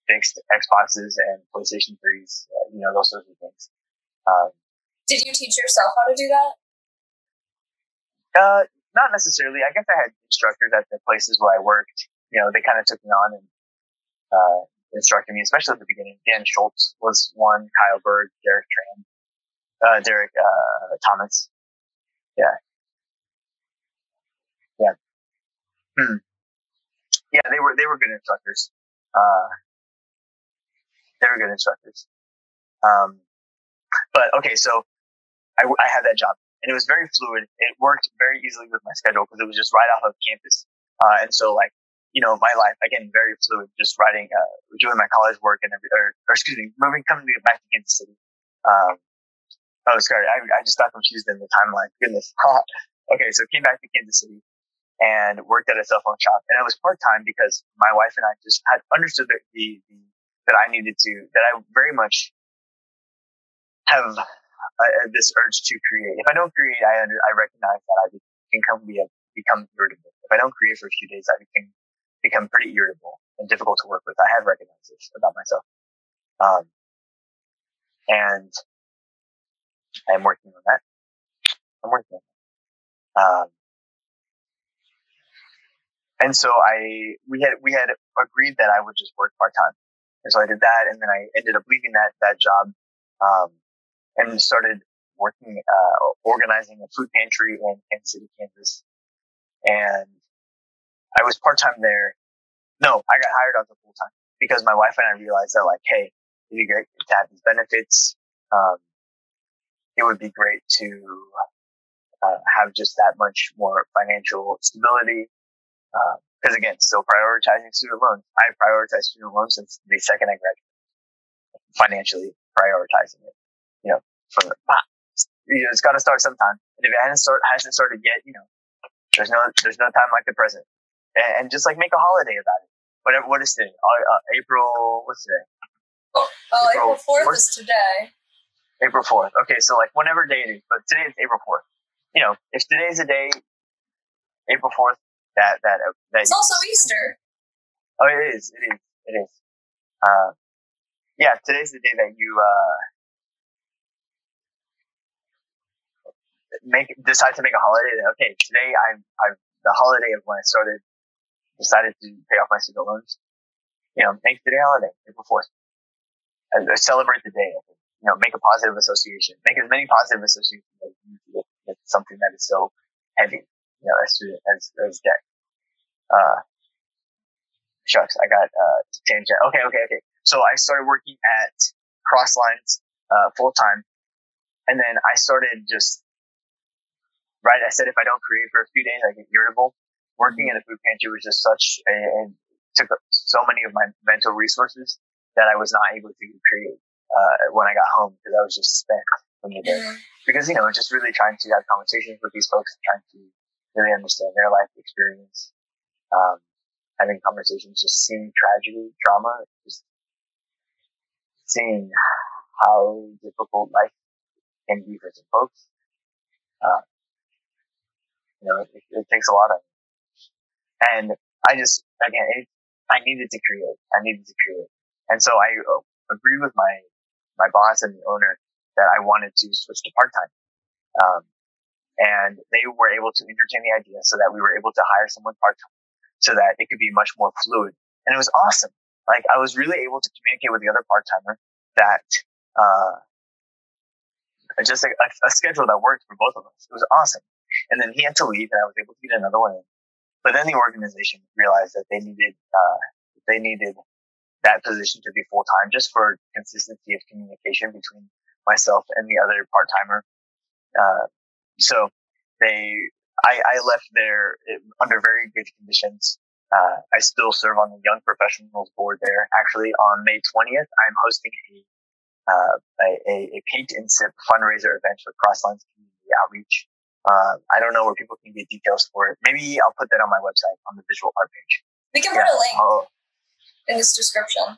fixed Xboxes and PlayStation 3s, uh, you know, those sorts of things. Um, Did you teach yourself how to do that? Uh, not necessarily. I guess I had instructors at the places where I worked. You know, they kind of took me on and uh, instructed me, especially at the beginning. Dan Schultz was one, Kyle Berg, Derek Tran, uh, Derek uh, Thomas. Yeah. Yeah. Hmm. Yeah, they were they were good instructors. Uh, they were good instructors. Um, but okay, so I, I had that job and it was very fluid. It worked very easily with my schedule because it was just right off of campus. Uh, and so like, you know, my life, again, very fluid, just writing, uh, doing my college work and every, or, or excuse me, moving, coming back to Kansas City. Um, oh, sorry. I, I just got confused in the timeline. Goodness. (laughs) okay. So came back to Kansas City and worked at a cell phone shop and it was part time because my wife and I just had understood the, the, the that I needed to, that I very much have uh, this urge to create. If I don't create, I under, I recognize that I become be become irritable. If I don't create for a few days, I become become pretty irritable and difficult to work with. I have recognized this about myself, um, and I'm working on that. I'm working on that. Um, and so I we had we had agreed that I would just work part time and so I did that, and then I ended up leaving that that job, um, and started working, uh, organizing a food pantry in Kansas City, Kansas. And I was part time there. No, I got hired on the full time because my wife and I realized that, like, hey, it'd be great to have these benefits. Um, it would be great to uh, have just that much more financial stability. Uh, because again, still prioritizing student loans. I prioritized student loans since the second I graduated. Financially prioritizing it. You know, the, ah, you know, it's got to start sometime. And if it hasn't start, hasn't started yet, you know, there's no, there's no time like the present. And, and just like make a holiday about it. Whatever, what is today? Uh, uh, April, what's today? Oh, well, April, April 4th is today. April 4th. Okay. So like whenever day it is, but today is April 4th. You know, if today's a day, April 4th, that that uh, that. It's also Easter. Oh, it is. It is. It is. Uh, yeah, today's the day that you uh, make decide to make a holiday. That, okay, today I'm I'm the holiday of when I started decided to pay off my student loans. You know, make today a holiday, April Fourth. Celebrate the day. You know, make a positive association. Make as many positive associations as you need with something that is so heavy you know, as as as debt. Uh, shucks, I got uh tangent. Okay, okay, okay. So I started working at Crosslines uh, full time, and then I started just right. I said if I don't create for a few days, I get irritable. Working in a food pantry was just such a, and took up so many of my mental resources that I was not able to create uh, when I got home because I was just spent from the day. Mm-hmm. because you know just really trying to have conversations with these folks, trying to really understand their life experience, um, having conversations, just seeing tragedy, drama, just seeing how difficult life can be for some folks. Uh, you know, it, it, takes a lot of, and I just again, it, I needed to create. I needed to create, and so I uh, agreed with my my boss and the owner that I wanted to switch to part time. Um, and they were able to entertain the idea so that we were able to hire someone part time so that it could be much more fluid. And it was awesome. Like I was really able to communicate with the other part timer that, uh, just a, a, schedule that worked for both of us. It was awesome. And then he had to leave and I was able to get another one in. But then the organization realized that they needed, uh, they needed that position to be full time just for consistency of communication between myself and the other part timer. Uh, so they, I, I left there under very good conditions. Uh, I still serve on the Young Professionals Board there. Actually, on May 20th, I'm hosting a, uh, a, a, paint and sip fundraiser event for Crosslines Community Outreach. Uh, I don't know where people can get details for it. Maybe I'll put that on my website on the visual art page. We can put yeah, a link I'll, in this description.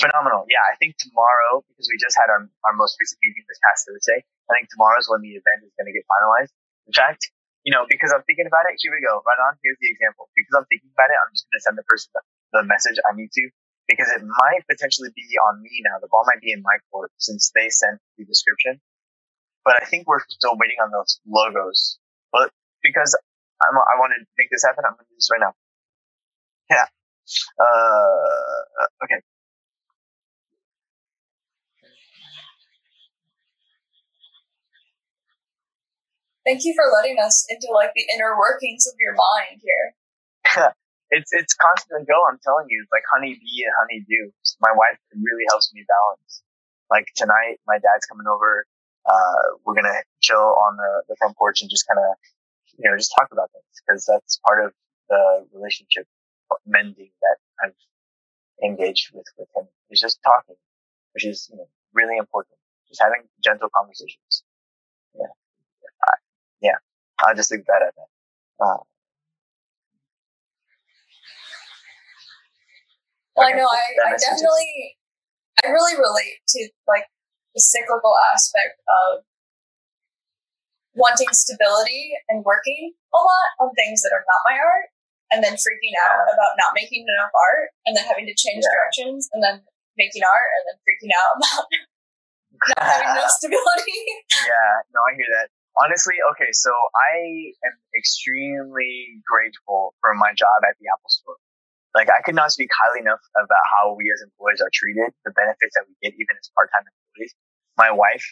Phenomenal. Yeah, I think tomorrow, because we just had our, our most recent meeting this past Thursday, I think tomorrow is when the event is going to get finalized. In fact, you know, because I'm thinking about it, here we go. Right on. Here's the example. Because I'm thinking about it, I'm just going to send the person the, the message I need to because it might potentially be on me now. The ball might be in my court since they sent the description. But I think we're still waiting on those logos. But because I'm, I want to make this happen, I'm going to do this right now. Yeah. Uh, okay. Thank you for letting us into like the inner workings of your mind here. (laughs) it's it's constant go. I'm telling you, it's like honey bee and honey dew. My wife really helps me balance. Like tonight, my dad's coming over. Uh, we're gonna chill on the, the front porch and just kind of, you know, just talk about things because that's part of the relationship mending that I've engaged with with him. It's just talking, which is you know really important. Just having gentle conversations. I just think that at that. Uh, well, I know I, I definitely, I really relate to like the cyclical aspect of wanting stability and working a lot on things that are not my art and then freaking out about not making enough art and then having to change yeah. directions and then making art and then freaking out (laughs) about not having (laughs) enough stability. yeah, no, I hear that honestly, okay, so I am extremely grateful for my job at the Apple Store. Like, I could not speak highly enough about how we as employees are treated, the benefits that we get even as part-time employees. My wife,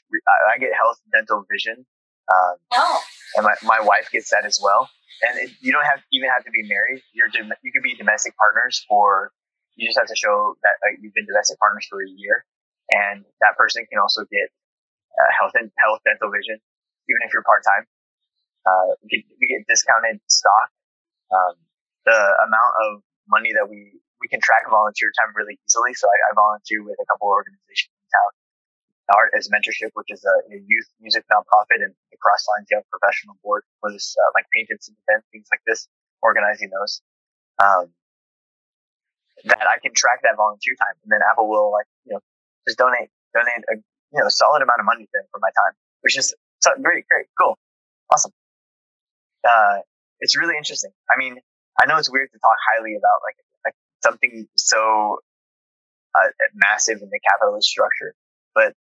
I get health, dental, vision, um, oh. and my, my wife gets that as well. And it, you don't have even have to be married. You're you could be domestic partners for. You just have to show that uh, you've been domestic partners for a year, and that person can also get uh, health and health, dental, vision, even if you're part time. Uh, we, get, we get discounted stock. Um, the amount of money that we we can track volunteer time really easily. So I, I volunteer with a couple of organizations in town. Art as mentorship, which is a, a youth music nonprofit, and the Crosslines Young Professional Board for this uh, like painted event, things like this, organizing those. Um, that I can track that volunteer time, and then Apple will like you know just donate donate a you know solid amount of money for my time, which is so great, great, cool, awesome. Uh, it's really interesting. I mean, I know it's weird to talk highly about like, like something so uh, massive in the capitalist structure, but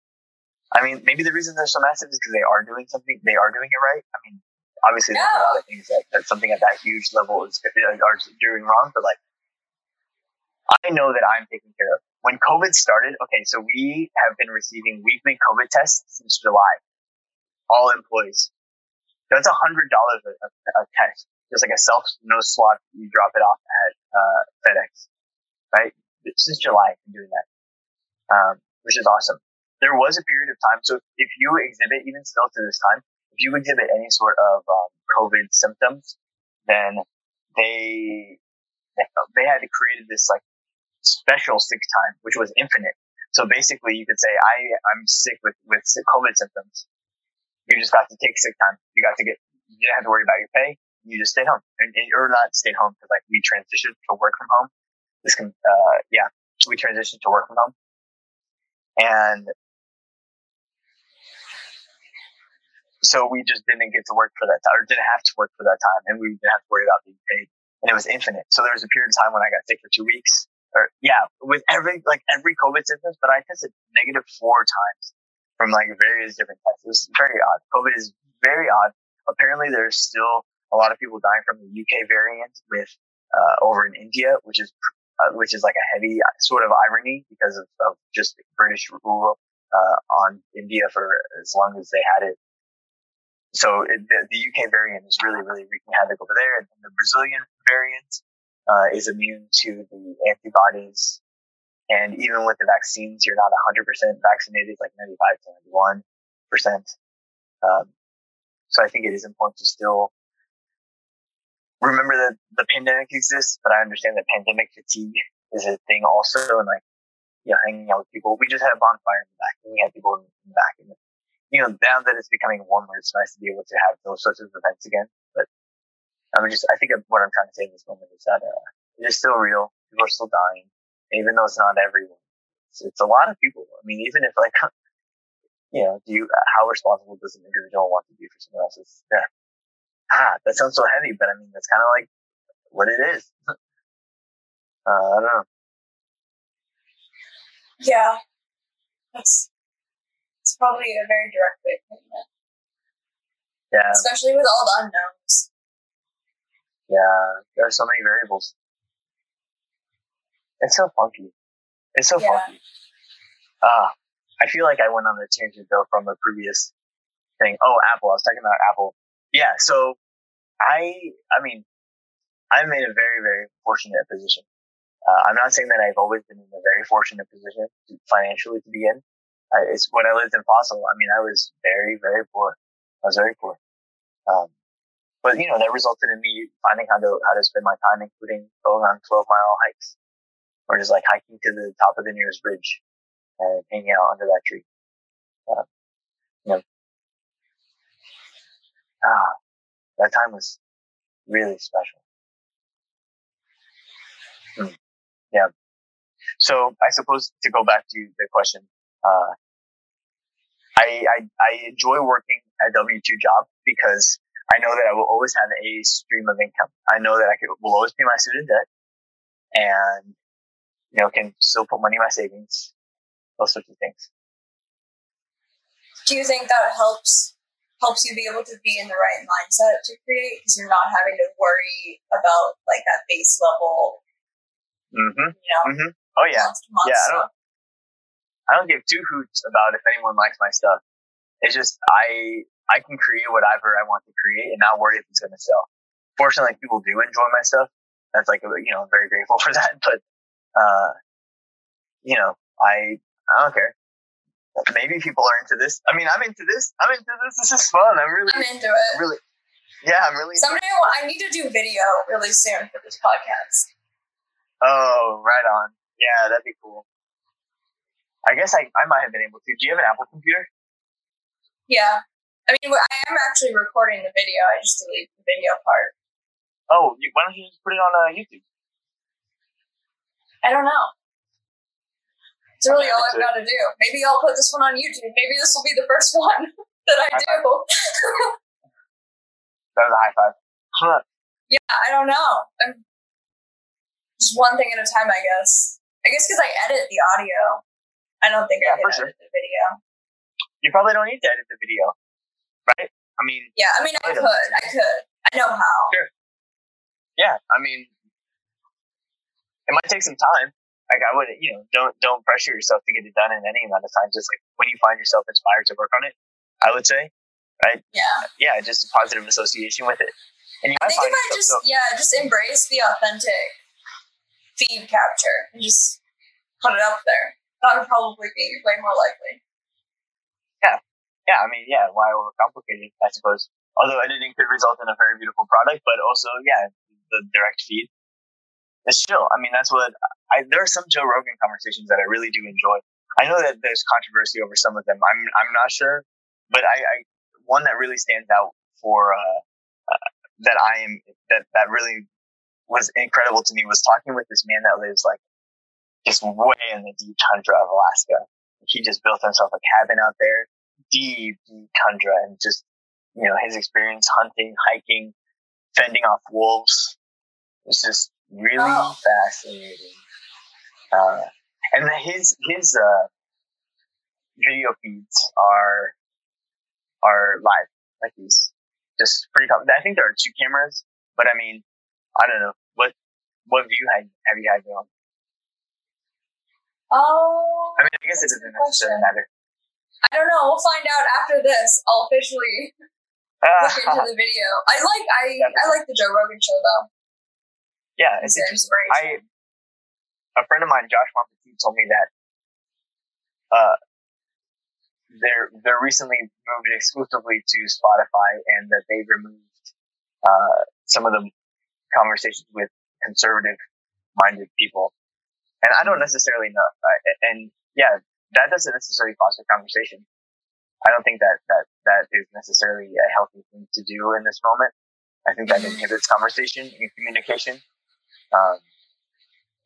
I mean, maybe the reason they're so massive is because they are doing something. They are doing it right. I mean, obviously yeah. there's a lot of things that, that something at that huge level is are doing wrong, but like I know that I'm taken care of. When COVID started, okay, so we have been receiving weekly COVID tests since July all employees. That's a hundred dollars a test, just like a self nose swab. You drop it off at uh, FedEx, right? Since July, I've been doing that, um, which is awesome. There was a period of time. So if you exhibit, even still to this time, if you exhibit any sort of um, COVID symptoms, then they they had created this like special sick time, which was infinite. So basically, you could say I I'm sick with with COVID symptoms, You just got to take sick time. You got to get, you didn't have to worry about your pay. You just stayed home and, and or not stayed home because like we transitioned to work from home. This can, uh, yeah, we transitioned to work from home and so we just didn't get to work for that time or didn't have to work for that time and we didn't have to worry about being paid and it was infinite. So there was a period of time when I got sick for two weeks or yeah, with every, like every COVID symptoms, but I tested negative four times from like various different tests. It was very odd. COVID is very odd. Apparently there's still a lot of people dying from the UK variant with, uh, over in India, which is, uh, which is like a heavy sort of irony because of, of just British rule, uh, on India for as long as they had it so it, the, the, UK variant is really, really wreaking havoc over there. And the Brazilian variant uh, is immune to the antibodies. And even with the vaccines, you're not 100% vaccinated, like 95 to 91%. Um, so I think it is important to still remember that the pandemic exists, but I understand that pandemic fatigue is a thing also. And like, you know, hanging out with people. We just had a bonfire in the back and we had people in the back and you know, now that it's becoming warmer, it's nice to be able to have those sorts of events again. But I mean, just I think what I'm trying to say in this moment is that uh, it is still real. People are still dying, even though it's not everyone. It's, it's a lot of people. I mean, even if like, (laughs) you know, do you how responsible does an individual want to be for someone else's death? Ah, that sounds so heavy, but I mean, that's kind of like what it is. (laughs) uh, I don't know. Yeah, that's it's probably a very direct way of putting it. Yeah. Especially with all the unknowns. Yeah, there are so many variables. It's so funky. It's so yeah. funky. Ah, uh, I feel like I went on a tangent though from a previous thing. Oh, Apple. I was talking about Apple. Yeah. So I, I mean, I'm in a very, very fortunate position. Uh, I'm not saying that I've always been in a very fortunate position financially to be in, I, it's when I lived in Fossil. I mean, I was very, very poor. I was very poor. Um, but you know, that resulted in me finding how to, how to spend my time, including going on 12 mile hikes or just like hiking to the top of the nearest bridge and hanging out under that tree. Uh, you know, ah, that time was really special. Hmm. Yeah. So I suppose to go back to the question, uh, I, I, I enjoy working a W two job because I know that I will always have a stream of income. I know that I could, will always pay my student debt, and you know can still put money in my savings, those sorts of things. Do you think that helps helps you be able to be in the right mindset to create because you're not having to worry about like that base level? Mm-hmm. You know. Mm-hmm. Oh yeah. Yeah. I don't. I don't give two hoots about if anyone likes my stuff. It's just I I can create whatever I want to create and not worry if it's going to sell. Fortunately, people do enjoy my stuff. That's like you know I'm very grateful (laughs) for that. But uh, you know I I don't care. Maybe people are into this. I mean, I'm into this. I'm into this. This is fun. I'm really. I'm into it. Really. Yeah, I'm really. Someday I need to do video really soon for this podcast. Oh, right on. Yeah, that'd be cool. I guess I, I might have been able to. Do you have an Apple computer? Yeah. I mean, I am actually recording the video. I just delete the video part. Oh, why don't you just put it on uh, YouTube? I don't know. It's really all I've got to do. Maybe I'll put this one on YouTube. Maybe this will be the first (laughs) one that I do. that was a high five. Huh. Yeah, I don't know. I'm just one thing at a time, I guess. I guess because I edit the audio. I don't think yeah, I can edit sure. the video. You probably don't need to edit the video, right? I mean, yeah, I mean, I could, I could, I know how. Sure. Yeah, I mean, it might take some time. Like I would, you know, don't don't pressure yourself to get it done in any amount of time. Just like when you find yourself inspired to work on it, I would say, right? Yeah. Yeah, just a positive association with it. And you I think if I just so, yeah, just embrace the authentic feed capture and just put it up there that would probably be way more likely. Yeah. Yeah, I mean, yeah, why overcomplicate it, I suppose. Although editing could result in a very beautiful product, but also, yeah, the direct feed. It's chill. I mean, that's what I, there are some Joe Rogan conversations that I really do enjoy. I know that there's controversy over some of them. I'm, I'm not sure, but I, I one that really stands out for uh, uh, that I am that that really was incredible to me was talking with this man that lives like just way in the deep tundra of Alaska. He just built himself a cabin out there, deep, deep tundra, and just you know his experience hunting, hiking, fending off wolves it's just really oh. fascinating. Uh, and his his uh, video feeds are are live, like he's just pretty. I think there are two cameras, but I mean, I don't know what what view have, have you had on. Oh, I mean, I guess it doesn't necessarily matter. I don't know. We'll find out after this. I'll officially (laughs) look into the video. I like I I like the Joe Rogan show though. Yeah, it's, interesting. I a friend of mine, Josh Monpetit, told me that uh, they're they're recently moved exclusively to Spotify, and that they've removed uh, some of the conversations with conservative minded people. And I don't necessarily know. And yeah, that doesn't necessarily foster conversation. I don't think that, that, that is necessarily a healthy thing to do in this moment. I think that inhibits conversation and communication. Um,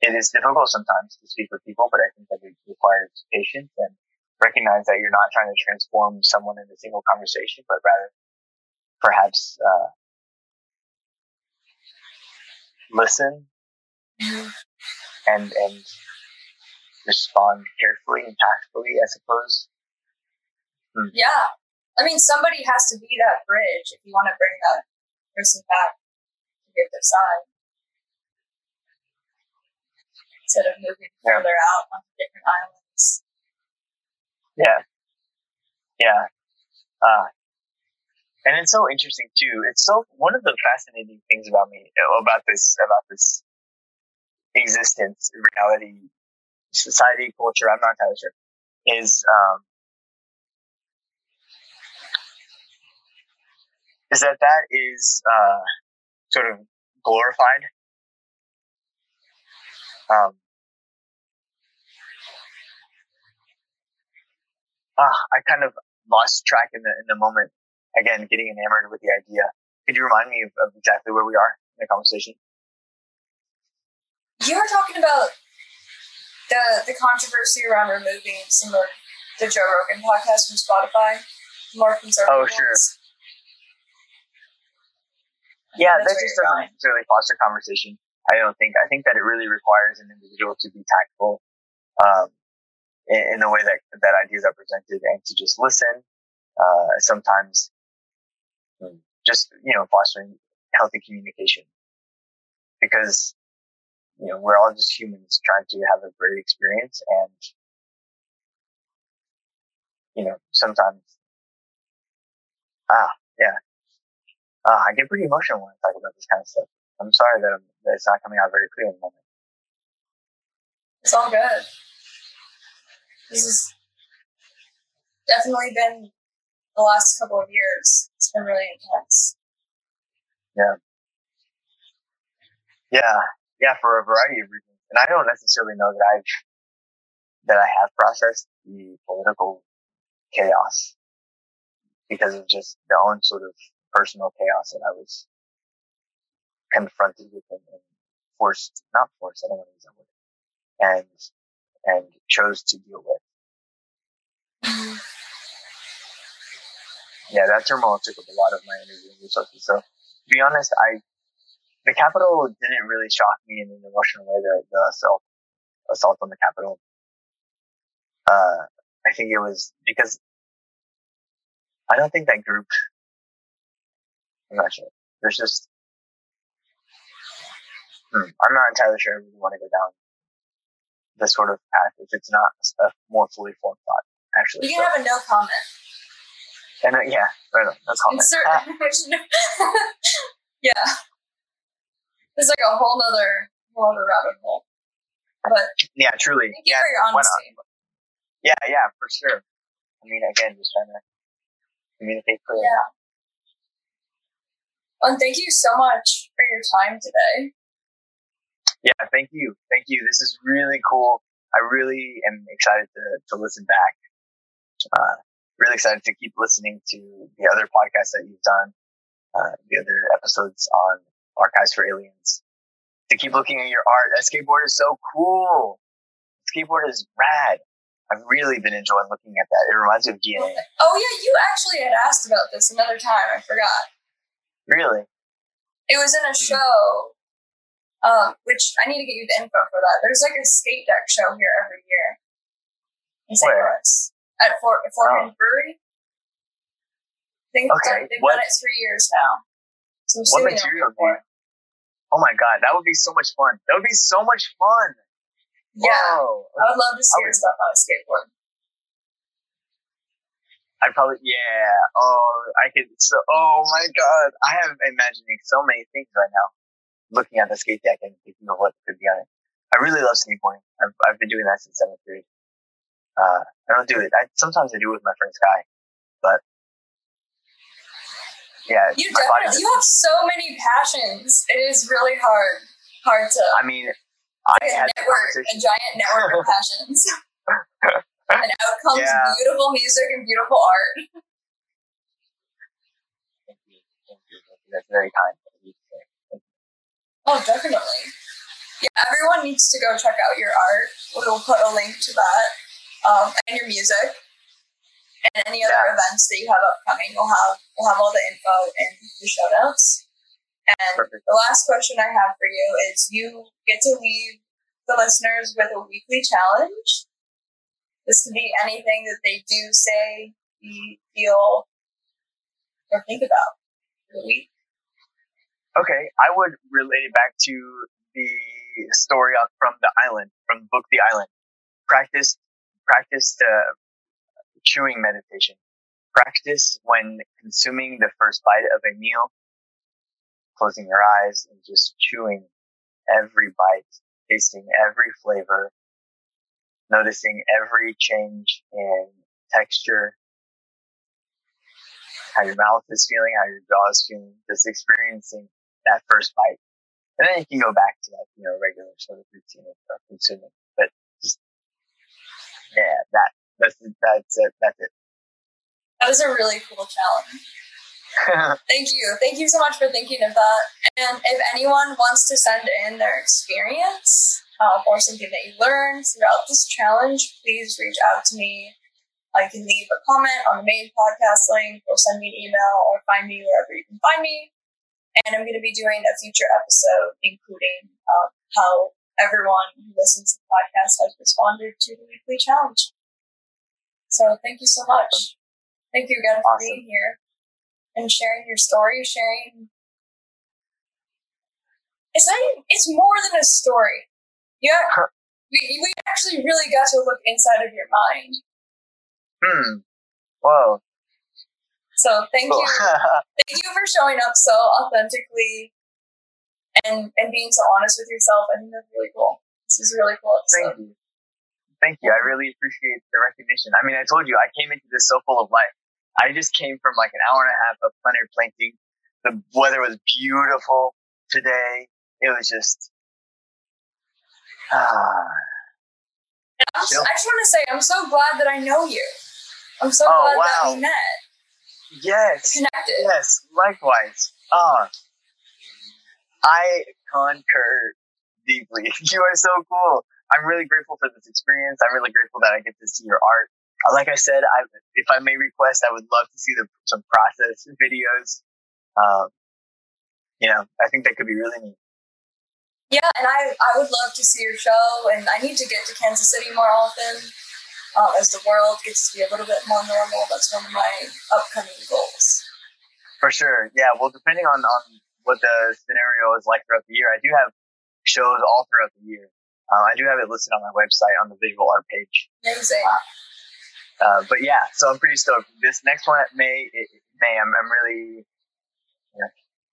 it is difficult sometimes to speak with people, but I think that it requires patience and recognize that you're not trying to transform someone in a single conversation, but rather perhaps, uh, listen and, and respond carefully and tactfully, I suppose. Hmm. Yeah. I mean, somebody has to be that bridge if you want to bring that person back to get their side. Instead of moving further out on different islands. Yeah. Yeah. Uh, and it's so interesting too. It's so one of the fascinating things about me about this about this existence, reality, society, culture. I'm not entirely sure. Is um, is that that is uh, sort of glorified. Um, ah, I kind of lost track in the in the moment again, getting enamored with the idea. Could you remind me of, of exactly where we are in the conversation? You were talking about the the controversy around removing some of the Joe Rogan podcast from Spotify, more conservative. Oh, sure. Ones. Yeah, that just doesn't necessarily foster conversation. I don't think. I think that it really requires an individual to be tactful um, in, in, the way that that ideas are presented, and to just listen. Uh, sometimes just, you know, fostering healthy communication because, you know, we're all just humans trying to have a great experience and, you know, sometimes, ah, yeah, uh, I get pretty emotional when I talk about this kind of stuff. I'm sorry that, that it's not coming out very clear in the moment. It's all good. This has definitely been the last couple of years. It's been really intense. Yeah. Yeah. Yeah, for a variety of reasons. And I don't necessarily know that I've, that I have processed the political chaos because of just the own sort of personal chaos that I was confronted with and, and forced, not forced, I don't want to use that word, and, and chose to deal with. (sighs) Yeah, that turmoil took up a lot of my energy and resources. So to be honest, I the Capitol didn't really shock me in an emotional way. The, the assault assault on the Capitol. Uh, I think it was because I don't think that group. I'm not sure. There's just hmm, I'm not entirely sure I really want to go down this sort of path if it's not a more fully formed thought. Actually, you can so. have a no comment. And uh, yeah, right on. No comment. Uh, (laughs) yeah. It's like a whole other, whole other rabbit hole. But yeah, truly. Thank yeah, you for your honesty. Yeah, yeah, for sure. I mean, again, just trying to communicate clearly. Yeah. And thank you so much for your time today. Yeah, thank you. Thank you. This is really cool. I really am excited to, to listen back. Uh, really excited to keep listening to the other podcasts that you've done, uh, the other episodes on Archives for Aliens. To keep looking at your art. That skateboard is so cool. Skateboard is rad. I've really been enjoying looking at that. It reminds me of DNA. Oh yeah, you actually had asked about this another time. I forgot. Really? It was in a show, um, which I need to get you the info for that. There's like a skate deck show here every year in St. Where? Louis at Fort Fort Oh. Brewery. I think Okay, they've what- done it three years now. So What material do you- Oh my god, that would be so much fun. That would be so much fun. Yeah, Whoa. I would love to see your stuff on a skateboard. I'd probably, yeah. Oh, I could. So, oh my god, I am imagining so many things right now. Looking at the skate deck and thinking of what could be on it. I really love skateboarding. I've, I've been doing that since seventh grade. Uh, I don't do it. I, sometimes I do it with my friend Sky, but yeah, You definitely you have so many passions. It is really hard hard to I mean, I had network, a giant network of passions. (laughs) and out comes Yeah. beautiful music and beautiful art. Thank you. Thank you. That's very kind. of you to say. Oh, definitely. Yeah, everyone needs to go check out your art. We will put a link to that um, and your music and any other Yeah. events that you have upcoming. We'll have we'll have all the info in the show notes. And Perfect. the last question I have for you is: you get to leave the listeners with a weekly challenge. This can be anything that they do, say, feel, or think about for the week. Okay, I would relate it back to the story from the island, from the book The Island. Practice, practice chewing meditation. Practice when consuming the first bite of a meal, closing your eyes and just chewing every bite, tasting every flavor, noticing every change in texture, how your mouth is feeling, how your jaw is feeling, just experiencing that first bite. And then you can go back to that, you know, regular sort of routine of consuming. But just, yeah, that, that's, that's it, that's it. That is a really cool challenge. (laughs) Thank you. Thank you so much for thinking of that. And if anyone wants to send in their experience um, or something that you learned throughout this challenge, please reach out to me. I can leave a comment on the main podcast link or send me an email or find me wherever you can find me. And I'm going to be doing a future episode including um, how everyone who listens to the podcast has responded to the weekly challenge. So thank you so much. Thank you again for Awesome. being here and sharing your story, sharing. It's not even, it's more than a story. Yeah, we, we actually really got to look inside of your mind. hmm. Whoa. So thank Cool. you, (laughs) thank you for showing up so authentically and and being so honest with yourself. I think that's really cool. This is really cool Thank you. Thank you. I really appreciate the recognition. I mean, I told you I came into this so full of life. I just came from like an hour and a half of plenary planting. The weather was beautiful today. It was just, (sighs) ah, just, I just want to say, I'm so glad that I know you. I'm so Oh, glad that we met, yes, connected. yes, likewise. Ah, I concur deeply. (laughs) You are so cool. I'm really grateful for this experience. I'm really grateful that I get to see your art. Uh, Like I said, I, if I may request, I would love to see the, some process videos. Um, you know, I think that could be really neat. Yeah, and I, I would love to see your show, and I need to get to Kansas City more often um, as the world gets to be a little bit more normal. That's one of my upcoming goals. For sure. Yeah. Well, depending on, on what the scenario is like throughout the year, I do have shows all throughout the year. Uh, I do have it listed on my website on the visual art page. Amazing. Uh, but yeah, so I'm pretty stoked. This next one at May, it, May, I'm, I'm really, you know,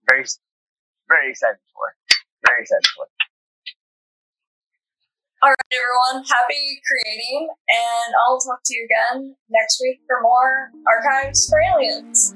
very, very excited for. Very excited for. All right, everyone. Happy creating, and I'll talk to you again next week for more archives for aliens.